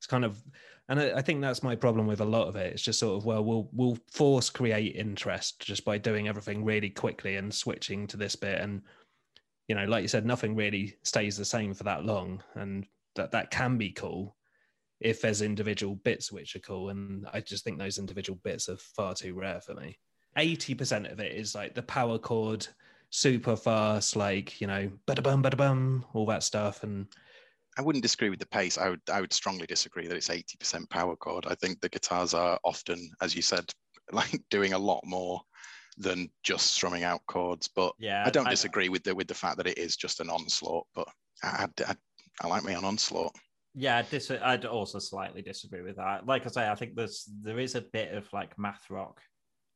it's kind of and I, I, think that's my problem with a lot of it. It's just sort of well, we'll we'll force create interest just by doing everything really quickly and switching to this bit, and you know, like you said, nothing really stays the same for that long, and that that can be cool if there's individual bits which are cool, and I just think those individual bits are far too rare for me. Eighty percent of it is like the power chord, super fast, like you know, bada bum, bada bum, all that stuff, and I wouldn't disagree with the pace. I would I would strongly disagree that it's 80% power chord. I think the guitars are often, as you said, like doing a lot more than just strumming out chords. But yeah, I don't I, disagree with the with the fact that it is just an onslaught. But I I, I like me an onslaught. Yeah, I'd, dis- I'd also slightly disagree with that. Like I say, I think there's there is a bit of like math rock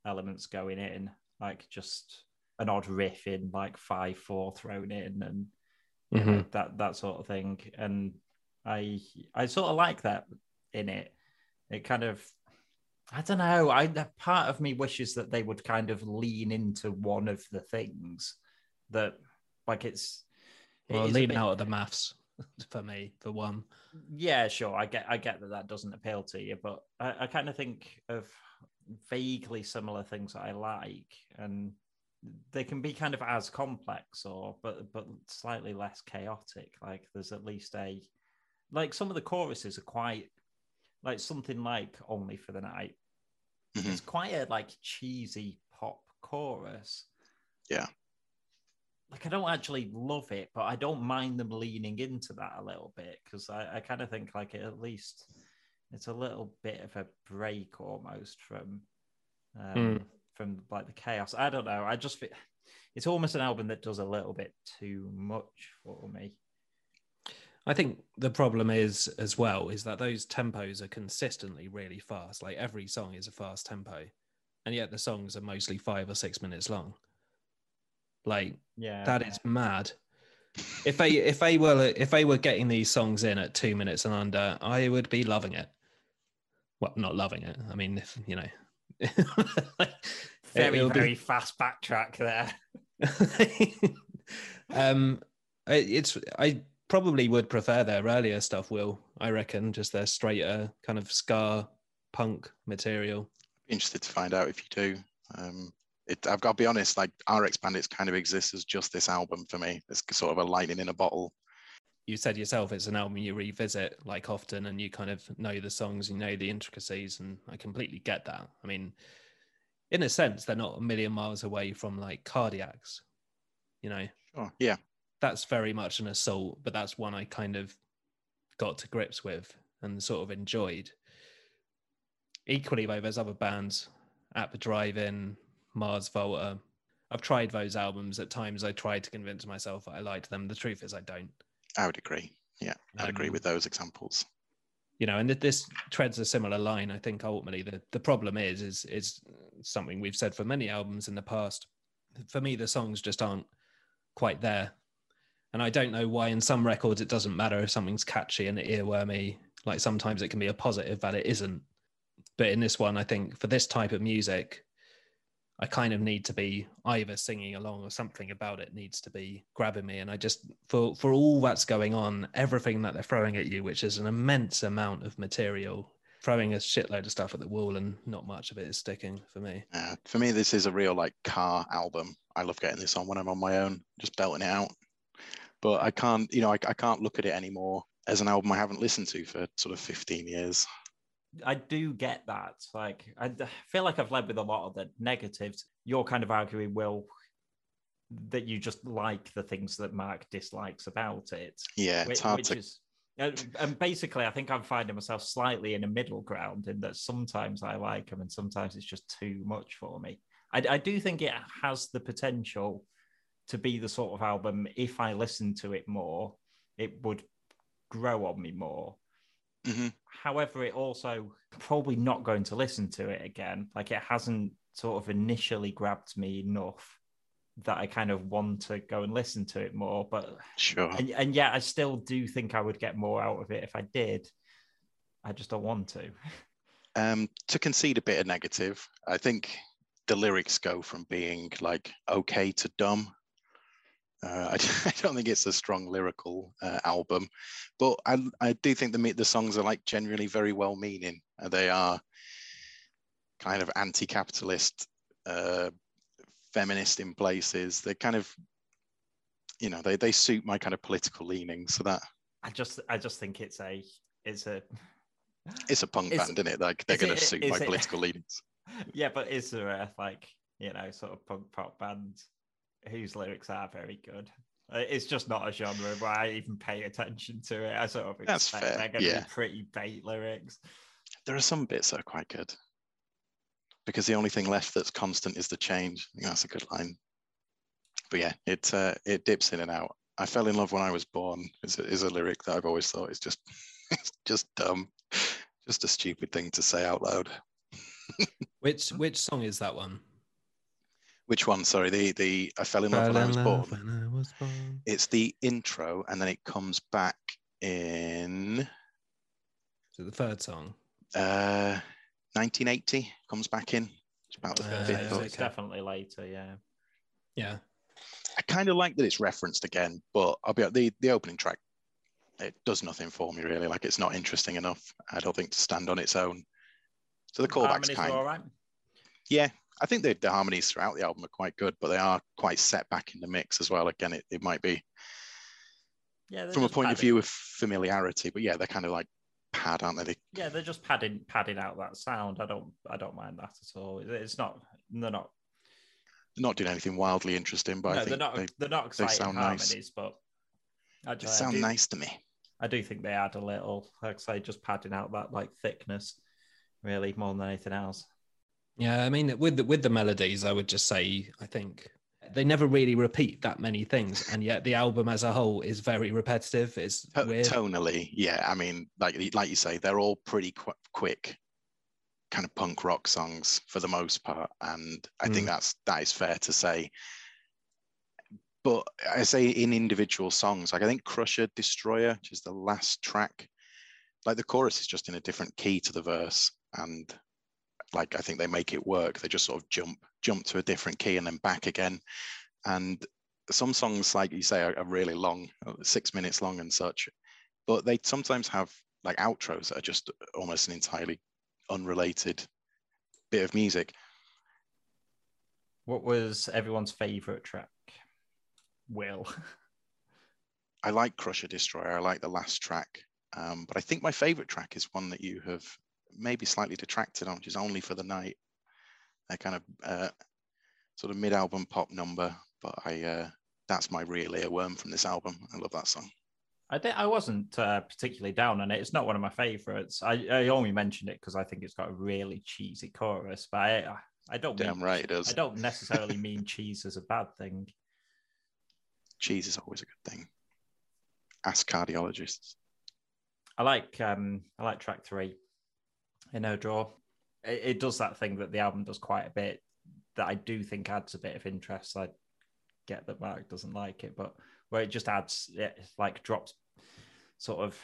elements going in, like just an odd riff in like five four thrown in and mm-hmm. know, that that sort of thing. And I I sort of like that in it. It kind of I don't know. I part of me wishes that they would kind of lean into one of the things that, like, it's. it Well, is a leaving bit- out of the maths for me, for one. Yeah, sure. I get. I get that that doesn't appeal to you, but I, I kind of think of vaguely similar things that I like, and they can be kind of as complex or but but slightly less chaotic. Like there's at least a like some of the choruses are quite like something like "Only for the Night." Mhm. It's quite a like cheesy pop chorus. Yeah. Like I don't actually love it, but I don't mind them leaning into that a little bit because I, I kind of think like it at least it's a little bit of a break almost from um, Mm. From like the chaos. I don't know. I just feel it's almost an album that does a little bit too much for me. I think the problem is as well is that those tempos are consistently really fast. Like every song is a fast tempo, and yet the songs are mostly five or six minutes long. Like Yeah, that is mad. If they if they were if they were getting these songs in at two minutes and under, I would be loving it. Well, not loving it. I mean, if you know, very it'll be- very fast backtrack there. um, I- it's I probably would prefer their earlier stuff. Will I reckon just their straighter kind of ska punk material. Interested to find out if you do. Um, it, I've got to be honest, like RX Bandits kind of exists as just this album for me. It's sort of a lightning in a bottle. You said yourself it's an album you revisit like often, and you kind of know the songs, you know the intricacies, and I completely get that. I mean, in a sense, they're not a million miles away from like Cardiacs. You know, Sure. Yeah. that's very much an assault, but that's one I kind of got to grips with and sort of enjoyed. Equally, though, there's other bands at the drive-in, Mars Volta. I've tried those albums. At times, I tried to convince myself that I liked them. The truth is, I don't. I would agree. Yeah. I'd agree Um, with those examples. You know, and th- this treads a similar line. I think ultimately the the problem is is is something we've said for many albums in the past. For me, the songs just aren't quite there. And I don't know why in some records it doesn't matter if something's catchy and earwormy. Like sometimes it can be a positive that it isn't. But in this one, I think for this type of music, I kind of need to be either singing along or something about it needs to be grabbing me. And I just for for all that's going on, everything that they're throwing at you, which is an immense amount of material, throwing a shitload of stuff at the wall and not much of it is sticking for me. Uh, for me, this is a real like car album. I love getting this on when I'm on my own, just belting it out. But I can't, you know, I, I can't look at it anymore as an album I haven't listened to for sort of 15 years. I do get that. Like, I feel like I've led with a lot of the negatives. You're kind of arguing, Will, that you just like the things that Mark dislikes about it, Yeah, it's which, hard which to. is. And and basically, I think I'm finding myself slightly in a middle ground in that sometimes I like them and sometimes it's just too much for me. I, I do think it has the potential to be the sort of album, if I listen to it more, it would grow on me more Mhm. however, it also probably not going to listen to it again. Like it hasn't sort of initially grabbed me enough that I kind of want to go and listen to it more. But Sure. and, and yet I still do think I would get more out of it if I did. I just don't want to. Um, to concede a bit of negative, I think the lyrics go from being like okay to dumb. Uh, I, I don't think it's a strong lyrical uh, album, but I, I do think the the songs are like genuinely very well meaning. Uh, they are kind of anti-capitalist, uh, feminist in places. They're kind of, you know, they they suit my kind of political leanings. So that I just I just think it's a it's a it's a punk band, isn't it? Like they're going to suit my it- political leanings. yeah, but is there a like you know sort of punk pop band whose lyrics are very good? It's just not a genre where I even pay attention to it. I sort of That's expect fair, they're going to yeah. be pretty bait lyrics. there are some bits that are quite good because the only thing left that's constant is the change. I think that's a good line. But yeah, it uh, it dips in and out. I fell in love when I was born is a, is a lyric that I've always thought is just it's just dumb, just a stupid thing to say out loud. Which which song is that one? Which one? Sorry, the the I fell in love when I was born. when I was born. It's the intro, and then it comes back in. So the third song. Uh, 1980 comes back in. It's about the Uh, fifth. so it's okay. definitely later. Yeah. Yeah. I kind of like that it's referenced again, but I'll be the the opening track. It does nothing for me really. Like it's not interesting enough. I don't think to stand on its own. So the callbacks Harmonies kind. are all right. Yeah, I think the, the harmonies throughout the album are quite good, but they are quite set back in the mix as well. Again, it, it might be Yeah. from a point of view of familiarity, but yeah, they're kind of like pad, aren't they? They- Yeah, they're just padding padding out that sound. I don't I don't mind that at all. It's not they're not They're not doing anything wildly interesting, but no, I they're not they, they're not they exciting sound nice. harmonies, but they actually, sound do, nice to me. I do think they add a little, like I say, just padding out that like thickness, really more than anything else. Yeah, I mean, with the, with the melodies, I would just say I think they never really repeat that many things, and yet the album as a whole is very repetitive. It's To- weird. Tonally, yeah. I mean, like like you say, they're all pretty qu- quick, kind of punk rock songs for the most part, and I think Mm. that's that is fair to say. But I say in individual songs, like I think Crusher Destroyer, which is the last track, like the chorus is just in a different key to the verse, and like I think they make it work. They just sort of jump jump to a different key and then back again, and some songs, like you say, are, are really long, uh, six minutes long and such, but they sometimes have like outros that are just almost an entirely unrelated bit of music. What was everyone's favorite track? Will. I like Crusher Destroyer. I like the last track, um, but I think my favorite track is one that you have maybe slightly detracted on, which is Only for the Night. A kind of uh, sort of mid-album pop number, but I uh, that's my real earworm from this album. I love that song. I did, I wasn't uh, particularly down on it. It's not one of my favorites. I, I only mentioned it because I think it's got a really cheesy chorus, but I I don't Damn mean, right it does. I don't necessarily mean cheese as a bad thing. Cheese is always a good thing. Ask cardiologists. I like um I like track three In Her Drawer. It, it does that thing that the album does quite a bit that I do think adds a bit of interest. I get that Mark doesn't like it, but where it just adds it like drops sort of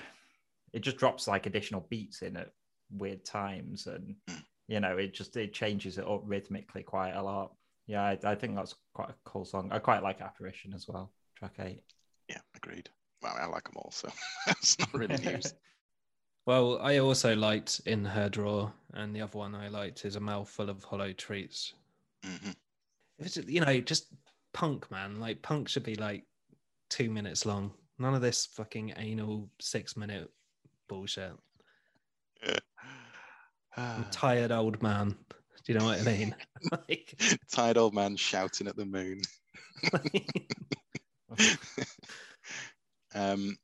it just drops like additional beats in at weird times and Mm. you know it just it changes it up rhythmically quite a lot. Yeah, I, I think that's quite a cool song. I quite like Apparition as well, track eight. Yeah, agreed. Well, I like them all, so that's not really news. Well, I also liked In Her Drawer, and the other one I liked is A Mouthful of Hollow Treats. Mhm. It's, you know, just punk, man. Like, punk should be like two minutes long. None of this fucking anal six minute bullshit. Tired old man. Do you know what I mean? like, Tired old man shouting at the moon. um,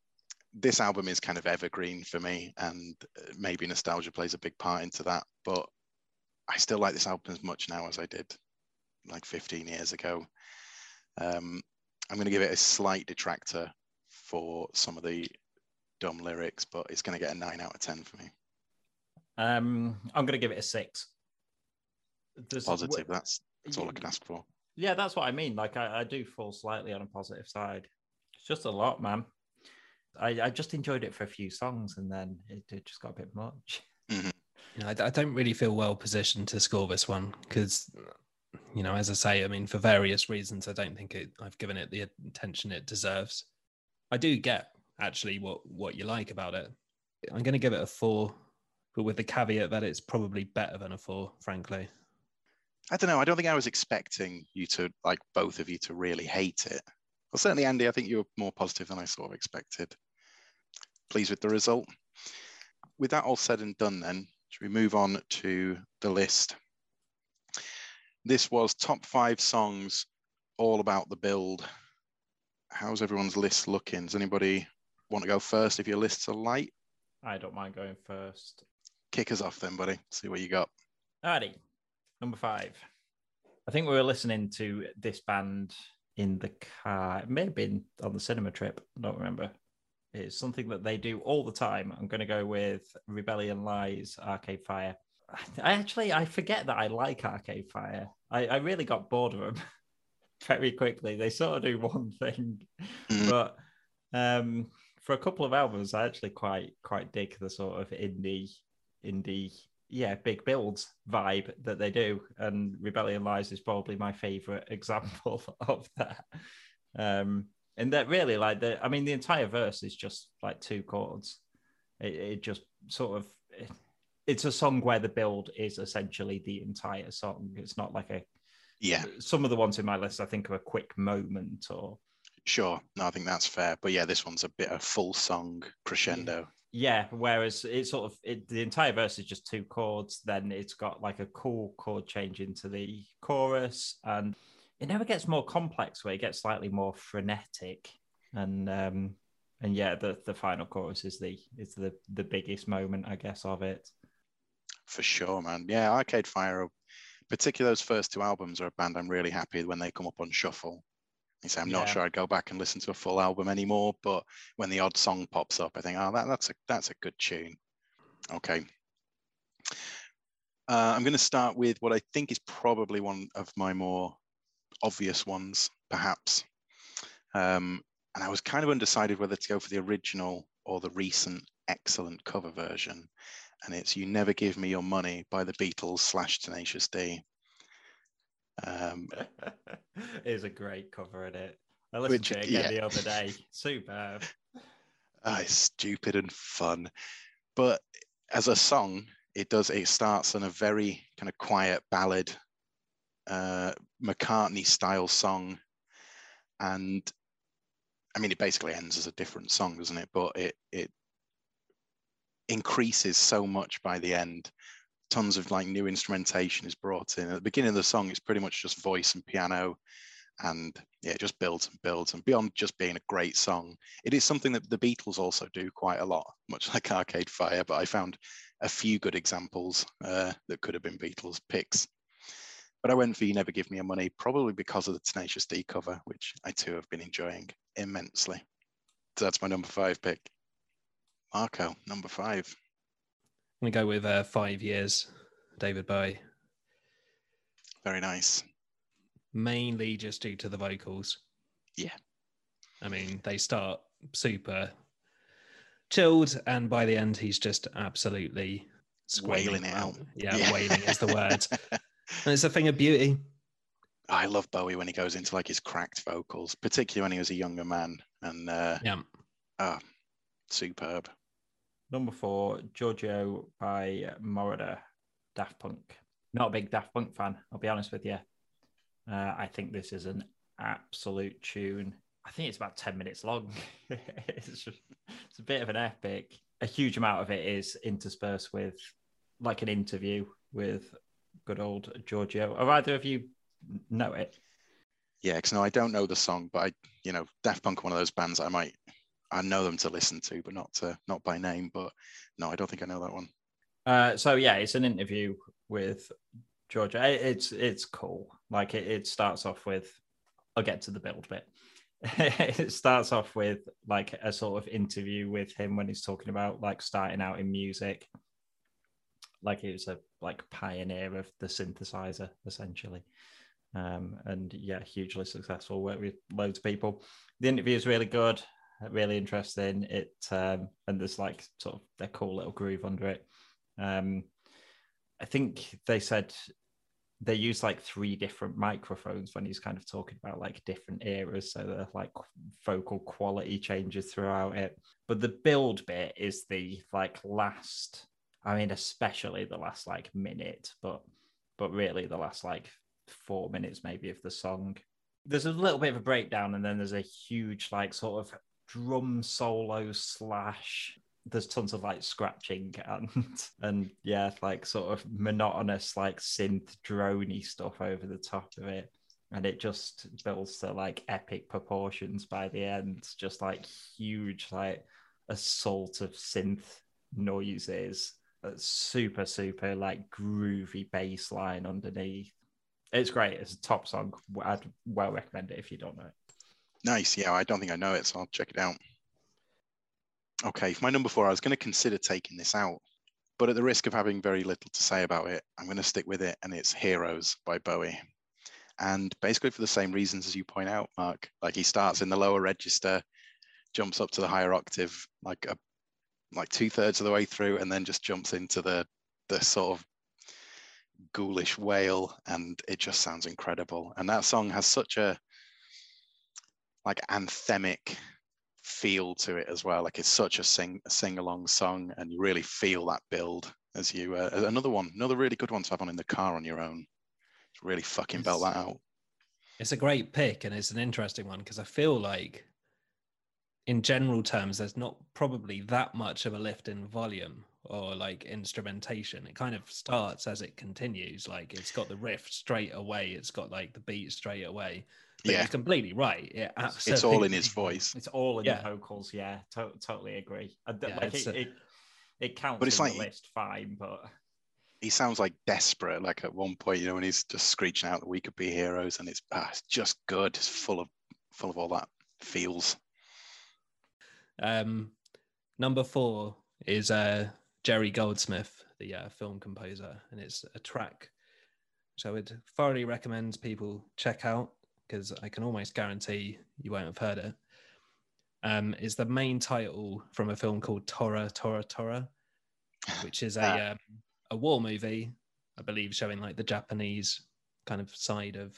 this album is kind of evergreen for me, and uh, maybe nostalgia plays a big part into that. But I still like this album as much now as I did like 15 years ago. Um, I'm going to give it a slight detractor for some of the dumb lyrics, but it's going to get a nine out of 10 for me. Um, I'm going to give it a six. There's- Positive. That's that's all I can ask for. Yeah, that's what I mean. Like, I, I do fall slightly on a positive side. It's just a lot, man. I, I just enjoyed it for a few songs and then it, it just got a bit much. Mm-hmm. you know, I, I don't really feel well positioned to score this one because, you know, as I say, I mean, for various reasons, I don't think it, I've given it the attention it deserves. I do get actually what what you like about it. I'm going to give it a four, but with the caveat that it's probably better than a four, frankly. I don't know. I don't think I was expecting you to like both of you to really hate it. Well, certainly, Andy, I think you were more positive than I sort of expected. Pleased with the result. With that all said and done, then, should we move on to the list? This was top five songs, all about the build. How's everyone's list looking? Does anybody want to go first if your lists are light? I don't mind going first. Kick us off then, buddy. See what you got. Alrighty, number five. I think we were listening to this band in the car. It may have been on the cinema trip. I don't remember. It's something that they do all the time. I'm going to go with Rebellion Lies, Arcade Fire. I actually I forget that I like Arcade Fire. I, I really got bored of them very quickly. They sort of do one thing, Mhm. but um, for a couple of albums, I actually quite quite dig the sort of indie indie yeah big builds vibe that they do, and Rebellion Lies is probably my favorite example of that. Um, and that really like the I mean the entire verse is just like two chords. It, it just sort of it, it's a song where the build is essentially the entire song. It's not like a Yeah, some of the ones in my list I think are a quick moment or sure. No, I think that's fair. But yeah, this one's a bit of full song crescendo. Yeah, whereas it's sort of it, the entire verse is just two chords. Then it's got like a cool chord change into the chorus, and it never gets more complex. Where it gets slightly more frenetic, and um, and yeah, the the final chorus is the is the the biggest moment, I guess, of it. For sure, man. Yeah, Arcade Fire, particularly those first two albums, are a band I'm really happy when they come up on shuffle. I say I'm not sure I'd go back and listen to a full album anymore, but when the odd song pops up, I think, oh, that, that's a that's a good tune. Okay. Uh, I'm going to start with what I think is probably one of my more obvious ones, perhaps. Um, and I was kind of undecided whether to go for the original or the recent excellent cover version. And it's You Never Give Me Your Money by the Beatles slash Tenacious D. Um, it is a great cover in it. I listened Which- to it again yeah. the other day. Superb. Ah, it's stupid and fun. But as a song, it does it starts on a very kind of quiet ballad, uh, McCartney style song. And I mean it basically ends as a different song, doesn't it? But it it increases so much by the end. Tons of like new instrumentation is brought in. At the beginning of the song, it's pretty much just voice and piano. And yeah, it just builds and builds. And beyond just being a great song, it is something that the Beatles also do quite a lot, much like Arcade Fire. But I found a few good examples uh, that could have been Beatles picks. But I went for You Never Give Me a Money, probably because of the Tenacious D cover, which I too have been enjoying immensely. So that's my number five pick. Marco, number five. I'm gonna go with uh, five years, David Bowie, Very nice. mainly just due to the vocals. Yeah. I mean, they start super chilled, and by the end, he's just absolutely Wailing it out. Yeah, Yeah. wailing is the word. and it's a thing of beauty. I love Bowie when he goes into like his cracked vocals, particularly when he was a younger man. And uh, Yeah. ah, superb. Number four, Giorgio by Moroder, Daft Punk. Not a big Daft Punk fan, I'll be honest with you. Uh, I think this is an absolute tune. I think it's about 10 minutes long. it's, just, it's a bit of an epic. A huge amount of it is interspersed with like an interview with good old Giorgio. Have either of you know it? Yeah, because no, I don't know the song, but I, you know, Daft Punk, are one of those bands I might, I know them to listen to, but not to, not by name. But no, I don't think I know that one. Uh, so yeah, it's an interview with Giorgio. It- It's it's cool. Like it, it starts off with. I'll get to the build bit. it starts off with like a sort of interview with him when he's talking about like starting out in music. Like he was a like pioneer of the synthesizer essentially, um, and yeah, hugely successful. Worked with loads of people. The interview is really good, really interesting. It um, and there's like sort of a cool little groove under it. Um, I think they said they use like three different microphones when he's kind of talking about like different eras, so the like vocal quality changes throughout it. But the build bit is the like last. I mean, especially the last like minute, but but really the last like four minutes maybe of the song. There's a little bit of a breakdown, and then there's a huge like sort of drum solo slash there's tons of like scratching and and yeah like sort of monotonous like synth droney stuff over the top of it. And it just builds to like epic proportions by the end. Just like huge like assault of synth noises super super like groovy bass line underneath it's great it's a top song i'd well recommend it if you don't know it Nice. Yeah, I don't think I know it, so I'll check it out. Okay, for my number four, I was going to consider taking this out, but at the risk of having very little to say about it, I'm going to stick with it, and it's Heroes by Bowie. And basically for the same reasons as you point out, Mark. Like he starts in the lower register, jumps up to the higher octave, like a like two thirds of the way through, and then just jumps into the the sort of ghoulish wail, and it just sounds incredible. And that song has such a like anthemic feel to it as well. Like it's such a sing a sing along song, and you really feel that build as you. Uh, another one, another really good one to have on in the car on your own. Really fucking belt that out. It's a great pick and it's an interesting one because I feel like, in general terms, there's not probably that much of a lift in volume or like instrumentation. It kind of starts as it continues. Like it's got the riff straight away, it's got like the beat straight away. But Yeah. he's completely right. It absolutely It's all in his voice. It's all in Yeah. the vocals. Yeah, to- totally agree. I d- Yeah, like it, a- it, it counts But it's in like- the list fine, but He sounds like desperate. Like at one point, you know, when he's just screeching out that we could be heroes, and it's, ah, it's just good. It's full of full of all that feels. Um, number four is uh, Jerry Goldsmith, the uh, film composer, and it's a track which I would thoroughly recommend people check out because I can almost guarantee you won't have heard it. Um, is the main title from a film called Tora Tora Tora, which is a um, a war movie, I believe, showing like the Japanese kind of side of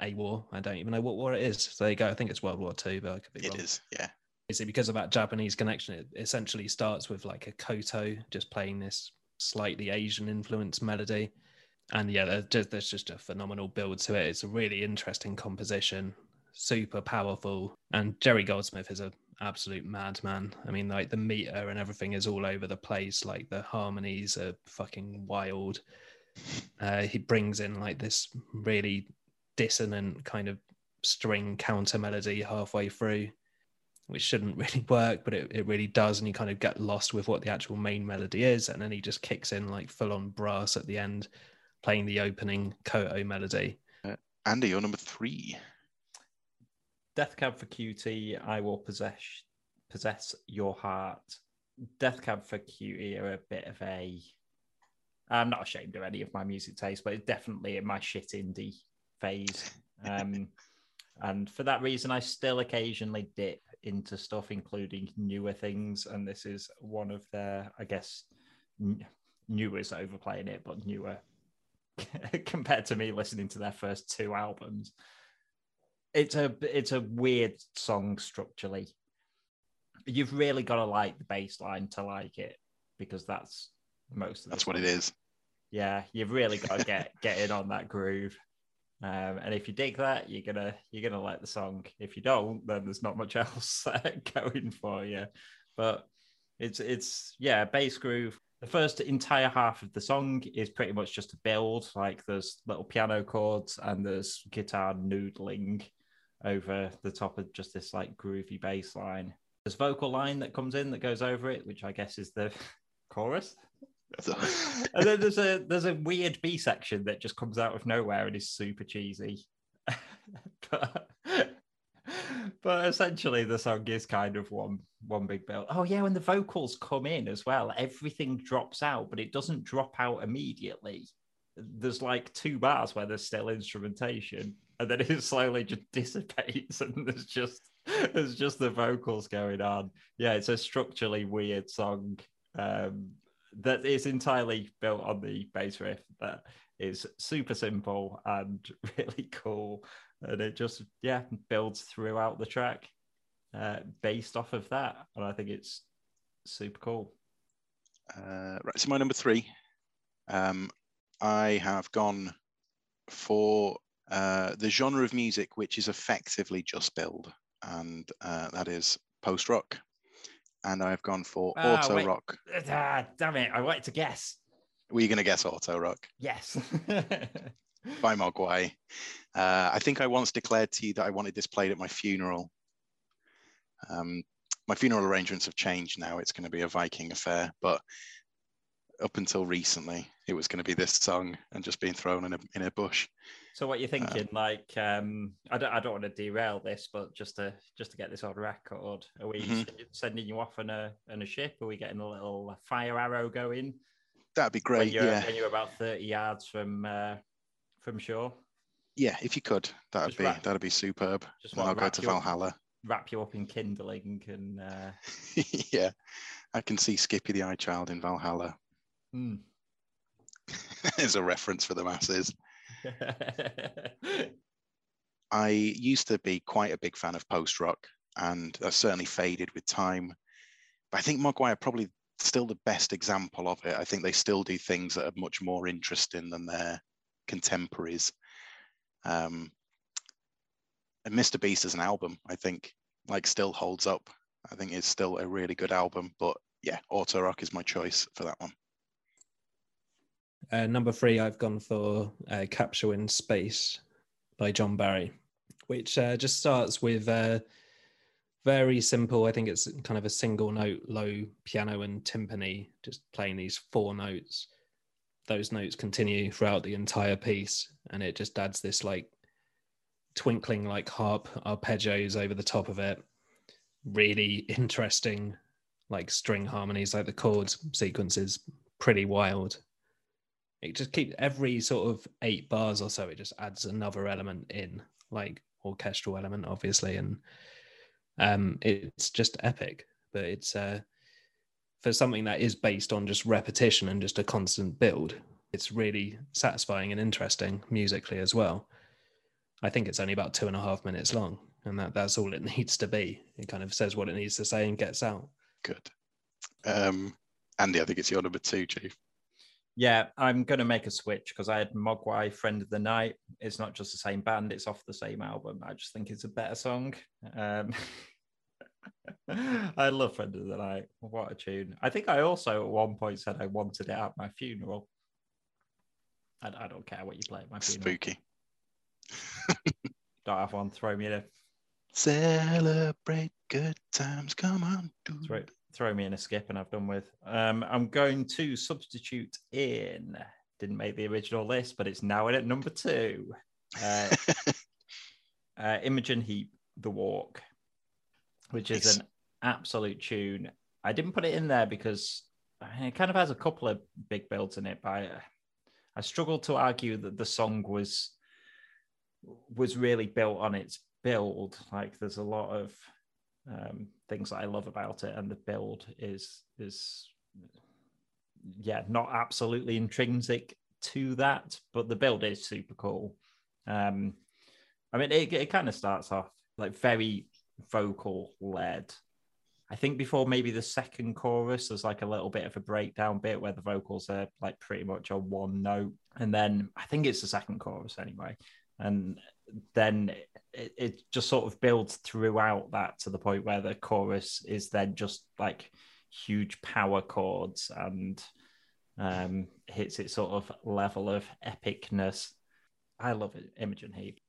a war. I don't even know what war it is. So there you go. I think it's World War Two, but I could be It wrong is, yeah. Is it because of that Japanese connection? It essentially starts with like a koto just playing this slightly Asian influenced melody. And yeah, there's just, there's just a phenomenal build to it. It's a really interesting composition, super powerful. And Jerry Goldsmith is a absolute madman. I mean, like the meter and everything is all over the place. Like the harmonies are fucking wild. Uh, he brings in like this really dissonant kind of string counter melody halfway through which shouldn't really work, but it, it really does. And you kind of get lost with what the actual main melody is. And then he just kicks in like full on brass at the end, playing the opening Koto melody. Andy, you're number three. Death Cab for Cutie, I will possess possess your heart. Death Cab for Cutie are a bit of a. I'm not ashamed of any of my music taste, but it's definitely in my shit indie phase. Um, and for that reason, I still occasionally dip into stuff, including newer things. And this is one of their, I guess, n- newer is overplaying it, but newer compared to me listening to their first two albums it's a it's a weird song structurally. You've really got to like the bass line to like it because that's most of the That's what it is. Yeah, you've really got to get get in on that groove. Um, and if you dig that, you're gonna you're gonna like the song. If you don't, then there's not much else going for you. But it's it's yeah, bass groove. The first entire half of the song is pretty much just a build. Like there's little piano chords and there's guitar noodling over the top of just this like groovy bass line. There's vocal line that comes in that goes over it, which I guess is the chorus. and then there's a there's a weird B section that just comes out of nowhere and is super cheesy. but but essentially the song is kind of one one big build. Oh yeah, when the vocals come in as well, everything drops out, but it doesn't drop out immediately. There's like two bars where there's still instrumentation, and then it slowly just dissipates, and there's just there's just the vocals going on. Yeah, it's a structurally weird song. Um, that is entirely built on the bass riff that is super simple and really cool. And it just yeah builds throughout the track uh, based off of that. And i think it's super cool. Uh, right, so my number three, um, I have gone for uh, the genre of music which is effectively just build, and uh, that is post rock. And I've gone for Ah, auto wait. rock. ah, damn it i wanted to guess Were you going to guess auto rock yes by Mogwai? Uh, I think I once declared to you that I wanted this played at my funeral. Um, my funeral arrangements have changed now. It's going to be a Viking affair, but up until recently, it was going to be this song and just being thrown in a in a bush. So what you're thinking like um i don't i don't want to derail this but just to just to get this on record are we Mhm. sending you off on a on a ship are we getting a little fire arrow going That'd be when great. you're Yeah, when you're about 30 yards from uh from shore yeah. If you could, that'd Just be wrap- that'd be superb. just And I'll go to you up- Valhalla. wrap you up in kindling and uh yeah, I can see Skippy the Eye Child in Valhalla. Hmm. is a reference for the masses. I used to be quite a big fan of post rock, and that's certainly faded with time. But I think Mogwai are probably still the best example of it. I think they still do things that are much more interesting than their contemporaries. Um, and Mr. Beast as an album, I think, like still holds up. I think it's still a really good album. But yeah, Auto Rock is my choice for that one. Uh, number three, I've gone for uh, Capsule in Space by John Barry, which uh, just starts with uh, very simple. I think it's kind of a single note, low piano and timpani, just playing these four notes. Those notes continue throughout the entire piece, and it just adds this like twinkling, like harp arpeggios over the top of it. Really interesting, like string harmonies, like the chords sequences, pretty wild it just keeps every sort of eight bars or so it just adds another element in like orchestral element obviously and um it's just epic but it's uh for something that is based on just repetition and just a constant build it's really satisfying and interesting musically as well i think it's only about two and a half minutes long and that that's all it needs to be it kind of says what it needs to say and gets out Good. Um, Andy, I think it's your number two, Chief. Yeah, I'm going to make a switch because I had Mogwai Friend of the Night. It's not just the same band, it's off the same album. I just think it's a better song. Um, I love Friend of the Night. What a tune. I think I also at one point said I wanted it at my funeral. I, I don't care what you play at my funeral. Spooky. Don't have one. Throw me in a Celebrate good times. Come on. Do throw, throw me in a skip, and I've done with. Um, I'm going to substitute in. Didn't make the original list, but it's now in at number two. Uh, uh, Imogen Heap, The Walk, which is an absolute tune. I didn't put it in there because it kind of has a couple of big builds in it, but I, I struggled to argue that the song was was really built on its build. Like there's a lot of um, things that I love about it, and the build is is yeah not absolutely intrinsic to that, but the build is super cool. Um, I mean, it, it kind of starts off like very vocal led. I think before maybe the second chorus, there's like a little bit of a breakdown bit where the vocals are like pretty much on one note. And then I think it's the second chorus anyway. And then it, it just sort of builds throughout that to the point where the chorus is then just like huge power chords and um, hits its sort of level of epicness. I love it, Imogen Heap.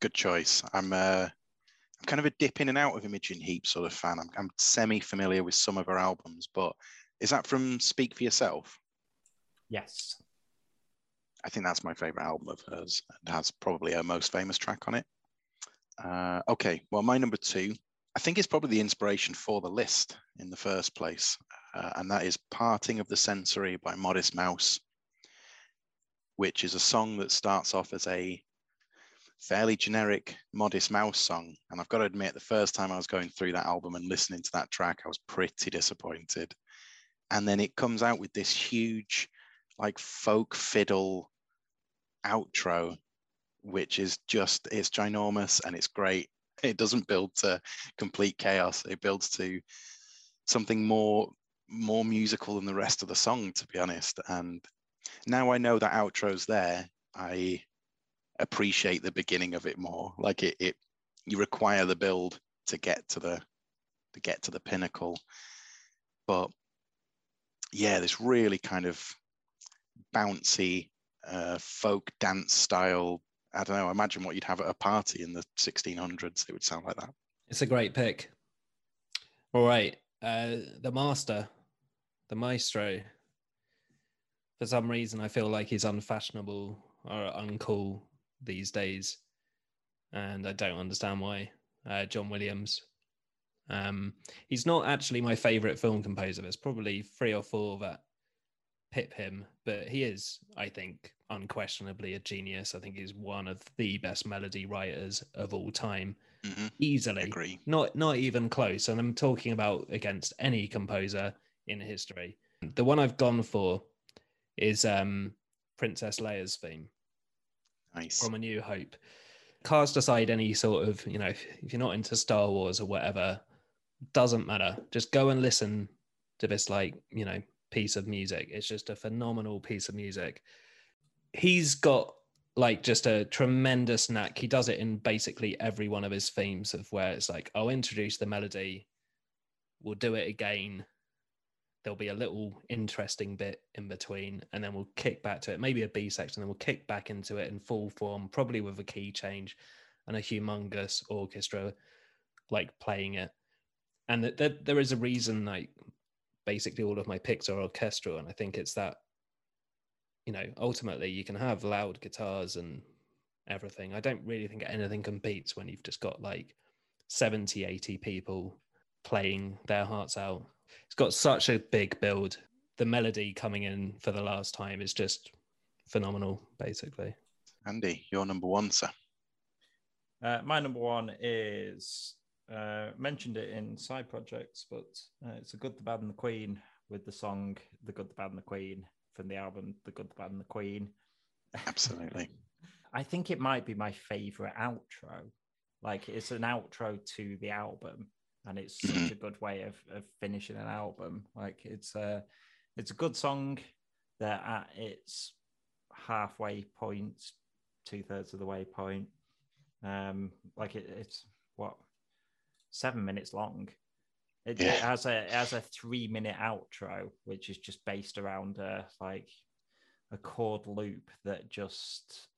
Good choice. I'm uh, I'm kind of a dip in and out of Imogen Heap sort of fan. I'm, I'm semi familiar with some of her albums, but is that from Speak for Yourself? Yes. I think that's my favorite album of hers and has probably her most famous track on it. Uh, okay, well, my number two, I think is probably the inspiration for the list in the first place, uh, and that is Parting of the Sensory by Modest Mouse, which is a song that starts off as a fairly generic Modest Mouse song. And I've got to admit, the first time I was going through that album and listening to that track, I was pretty disappointed. And then it comes out with this huge, like folk fiddle outro, which is just it's ginormous and it's great. It doesn't build to complete chaos. It builds to something more more musical than the rest of the song, to be honest. And now I know that outro's there, I appreciate the beginning of it more. Like it, it you require the build to get to the to get to the pinnacle. But yeah, this really kind of bouncy uh, folk dance style. I don't know. Imagine what you'd have at a party in the 1600s. It would sound like that. It's a great pick. All right. Uh, the master, the maestro. For some reason, I feel like he's unfashionable or uncool these days. And I don't understand why. Uh, John Williams. Um, he's not actually my favorite film composer. There's probably three or four that pip him, but he is, I think, unquestionably a genius. I think he's one of the best melody writers of all time Mhm. easily Agree. not not even close and i'm talking about against any composer in history the one i've gone for is um, Princess Leia's theme Nice. from A New Hope. Cast aside any sort of, you know, if, if you're not into Star Wars or whatever, doesn't matter. Just go and listen to this, like, you know, piece of music. It's just a phenomenal piece of music. He's got like just a tremendous knack. He does it in basically every one of his themes of where it's like, I'll introduce the melody, we'll do it again. There'll be a little interesting bit in between, and then we'll kick back to it. Maybe a B section, then we'll kick back into it in full form, probably with a key change and a humongous orchestra like playing it. And that there, there is a reason, like basically all of my picks are orchestral, and I think it's that you know, ultimately you can have loud guitars and everything. I don't really think anything competes when you've just got like 70, 80 people playing their hearts out. It's got such a big build. The melody coming in for the last time is just phenomenal, basically. Andy, your number one, sir. Uh, my number one is uh, mentioned it in side projects, but uh, it's the Good, the Bad, and the Queen with the song "The Good, the Bad, and the Queen" from the album "The Good, the Bad, and the Queen." Absolutely. I think it might be my favorite outro. Like it's an outro to the album, and it's such Mhm. a good way of, of finishing an album. Like it's a it's a good song that at its halfway point, two thirds of the way point, um, like it, it's what seven minutes long. It, it has a it has a three minute outro, which is just based around a like a chord loop that just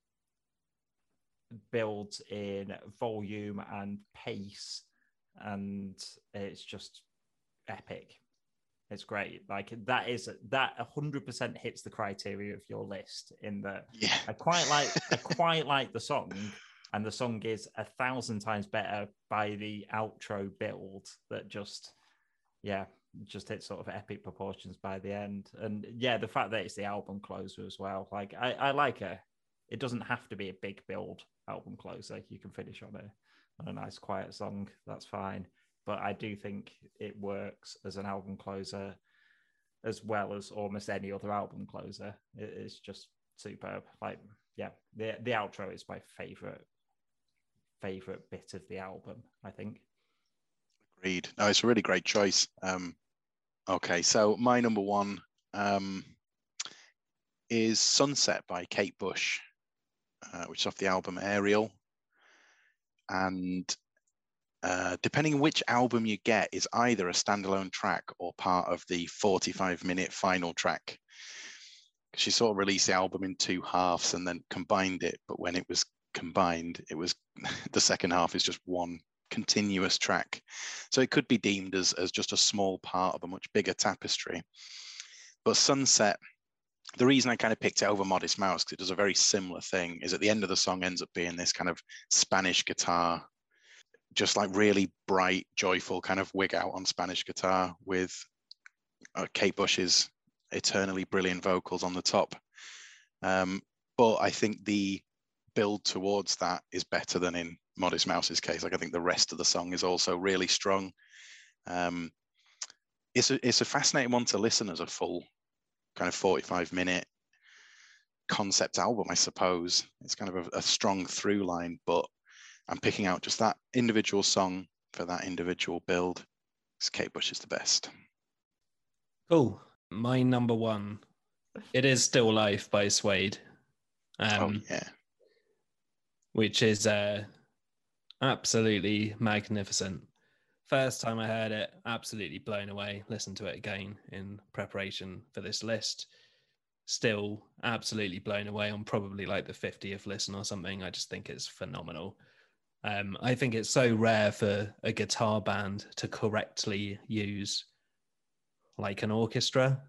builds in volume and pace, and it's just epic. It's great. Like that is that hundred percent hits the criteria of your list in that Yeah. I quite like I quite like the song, and the song is a thousand times better by the outro build that just yeah just hits sort of epic proportions by the end. And yeah, the fact that it's the album closer as well. Like I, I like it. It doesn't have to be a big build album closer. You can finish on a on a nice quiet song. That's fine. But I do think it works as an album closer as well as almost any other album closer. It is just superb. Like, yeah, the the outro is my favorite favorite bit of the album. I think. Agreed. No, it's a really great choice. Um, okay, so my number one um, is Sunset by Kate Bush, uh, which is off the album Aerial. And uh, depending on which album you get, is either a standalone track or part of the 45 minute final track. She sort of released the album in two halves and then combined it. But when it was combined, it was the second half is just one continuous track. So it could be deemed as, as just a small part of a much bigger tapestry. But Sunset, the reason I kind of picked it over Modest Mouse, because it does a very similar thing, is at the end of the song ends up being this kind of Spanish guitar, just like really bright, joyful kind of wig out on Spanish guitar with uh, Kate Bush's eternally brilliant vocals on the top. Um, but I think the build towards that is better than in Modest Mouse's case. Like I think the rest of the song is also really strong. Um, it's a it's a fascinating one to listen as a full kind of 45 minute concept album, I suppose. It's kind of a, a strong through line, but I'm picking out just that individual song for that individual build. Kate Bush is the best. Cool. My number one, it is Still Life by Suede, um, oh yeah, which is uh, absolutely magnificent. First time I heard it, absolutely blown away. Listen to it again in preparation for this list. Still absolutely blown away on probably like the 50th listen or something. I just think it's phenomenal. Um, I think it's so rare for a guitar band to correctly use like an orchestra.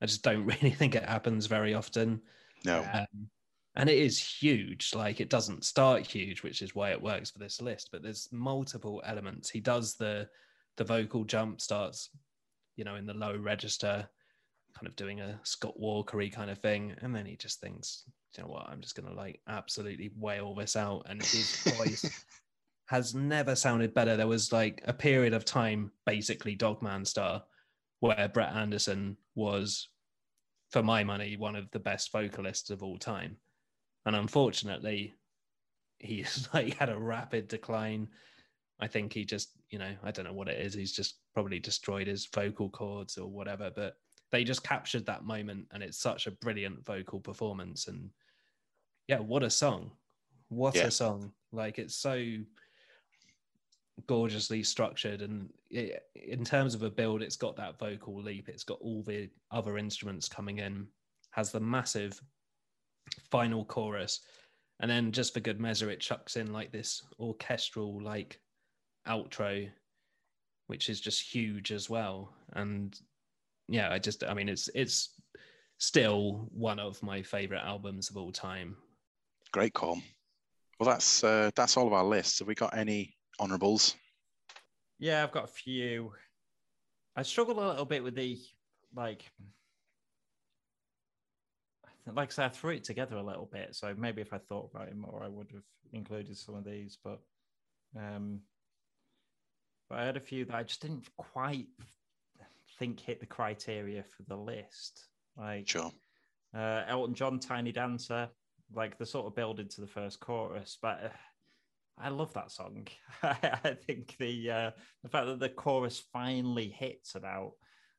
I just don't really think it happens very often. no, Um, and it is huge. Like it doesn't start huge, which is why it works for this list. But there's multiple elements. He does the the vocal jump starts, you know, in the low register, kind of doing a Scott Walkery kind of thing, and then he just thinks, you know what, I'm just gonna like absolutely wail this out, and his voice has never sounded better. There was like a period of time, basically Dog Man Star, where Brett Anderson was for my money, one of the best vocalists of all time. And unfortunately, he's like had a rapid decline. I think he just, you know, I don't know what it is. He's just probably destroyed his vocal cords or whatever. But they just captured that moment, and it's such a brilliant vocal performance. And yeah, what a song! What Yeah. a song! Like it's so gorgeously structured, and it, in terms of a build, it's got that vocal leap. It's got all the other instruments coming in. Has the massive final chorus and then just for good measure it chucks in like this orchestral like outro which is just huge as well and yeah i just i mean it's it's still one of my favorite albums of all time Great call. Well, that's uh, that's all of our lists. Have we got any honourables? Yeah, I've got a few. I struggled a little bit with the like like I said, I threw it together a little bit. So maybe if I thought about it more, I would have included some of these. But um but I had a few that I just didn't quite think hit the criteria for the list. Like Sure. uh, Elton John, Tiny Dancer, like the sort of build into the first chorus. But uh, I love that song. I think the uh, the fact that the chorus finally hits about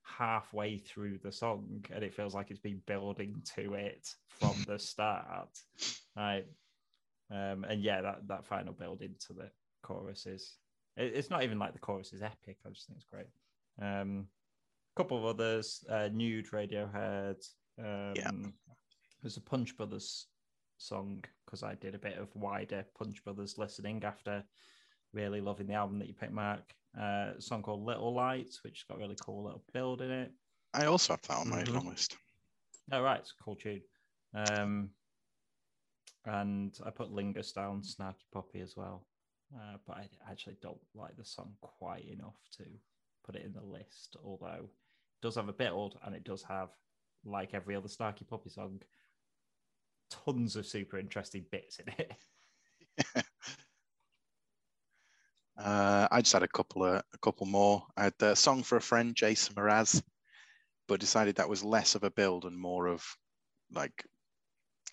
halfway through the song and it feels like it's been building to it from the start. Right. Um, and yeah, that, that final build into the chorus is it- it's not even like the chorus is epic. I just think it's great. Um, a couple of others, uh, Nude Radiohead. Um, Yeah. There's a Punch Brothers song because I did a bit of wider Punch Brothers listening after really loving the album that you picked, Mark. Uh, a song called Little Lights, which has got a really cool little build in it. I also have that on my Mhm. long list. Oh, right, it's a cool tune. Um, and I put Lingus down, Snarky Puppy as well. Uh, but I actually don't like the song quite enough to put it in the list, although it does have a build and it does have, like every other Snarky Puppy song, tons of super interesting bits in it. Uh, I just had a couple of a couple more. I had a song for a friend, Jason Mraz, but decided that was less of a build and more of like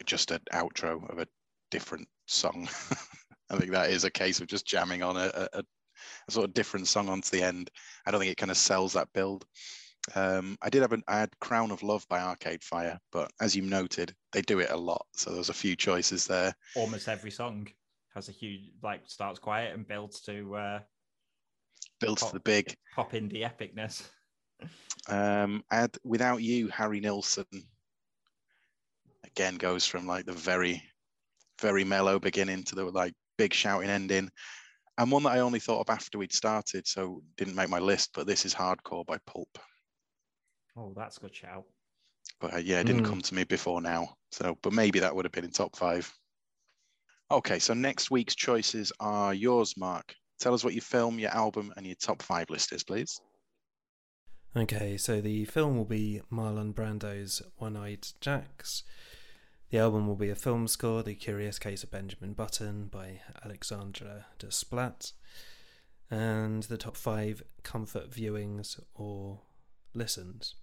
just an outro of a different song. I think that is a case of just jamming on a, a, a sort of different song onto the end. I don't think it kind of sells that build. Um, I did have an I had Crown of Love by Arcade Fire, but as you noted, they do it a lot. So there's a few choices there. Almost every song has a huge, like, starts quiet and builds to uh, Builds to the big. pop indie epicness. Um, I had Without You, Harry Nilsson. Again, goes from like the very, very mellow beginning to the like big shouting ending. And one that I only thought of after we'd started, so didn't make my list, but this is Hardcore by Pulp. Oh, that's a good shout. But uh, yeah, it didn't Mm. come to me before now. So, but maybe that would have been in top five. Okay, so next week's choices are yours, Mark. Tell us what your film, your album, and your top five list is, please. Okay, so the film will be Marlon Brando's One Eyed Jacks. The album will be a film score, The Curious Case of Benjamin Button by Alexandre Desplat. And the top five comfort viewings or listens.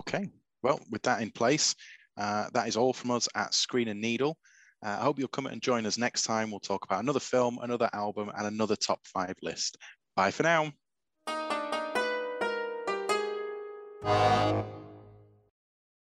Okay. Well, with that in place, uh, that is all from us at Screen and Needle. Uh, I hope you'll come and join us next time. We'll talk about another film, another album, and another top five list. Bye for now.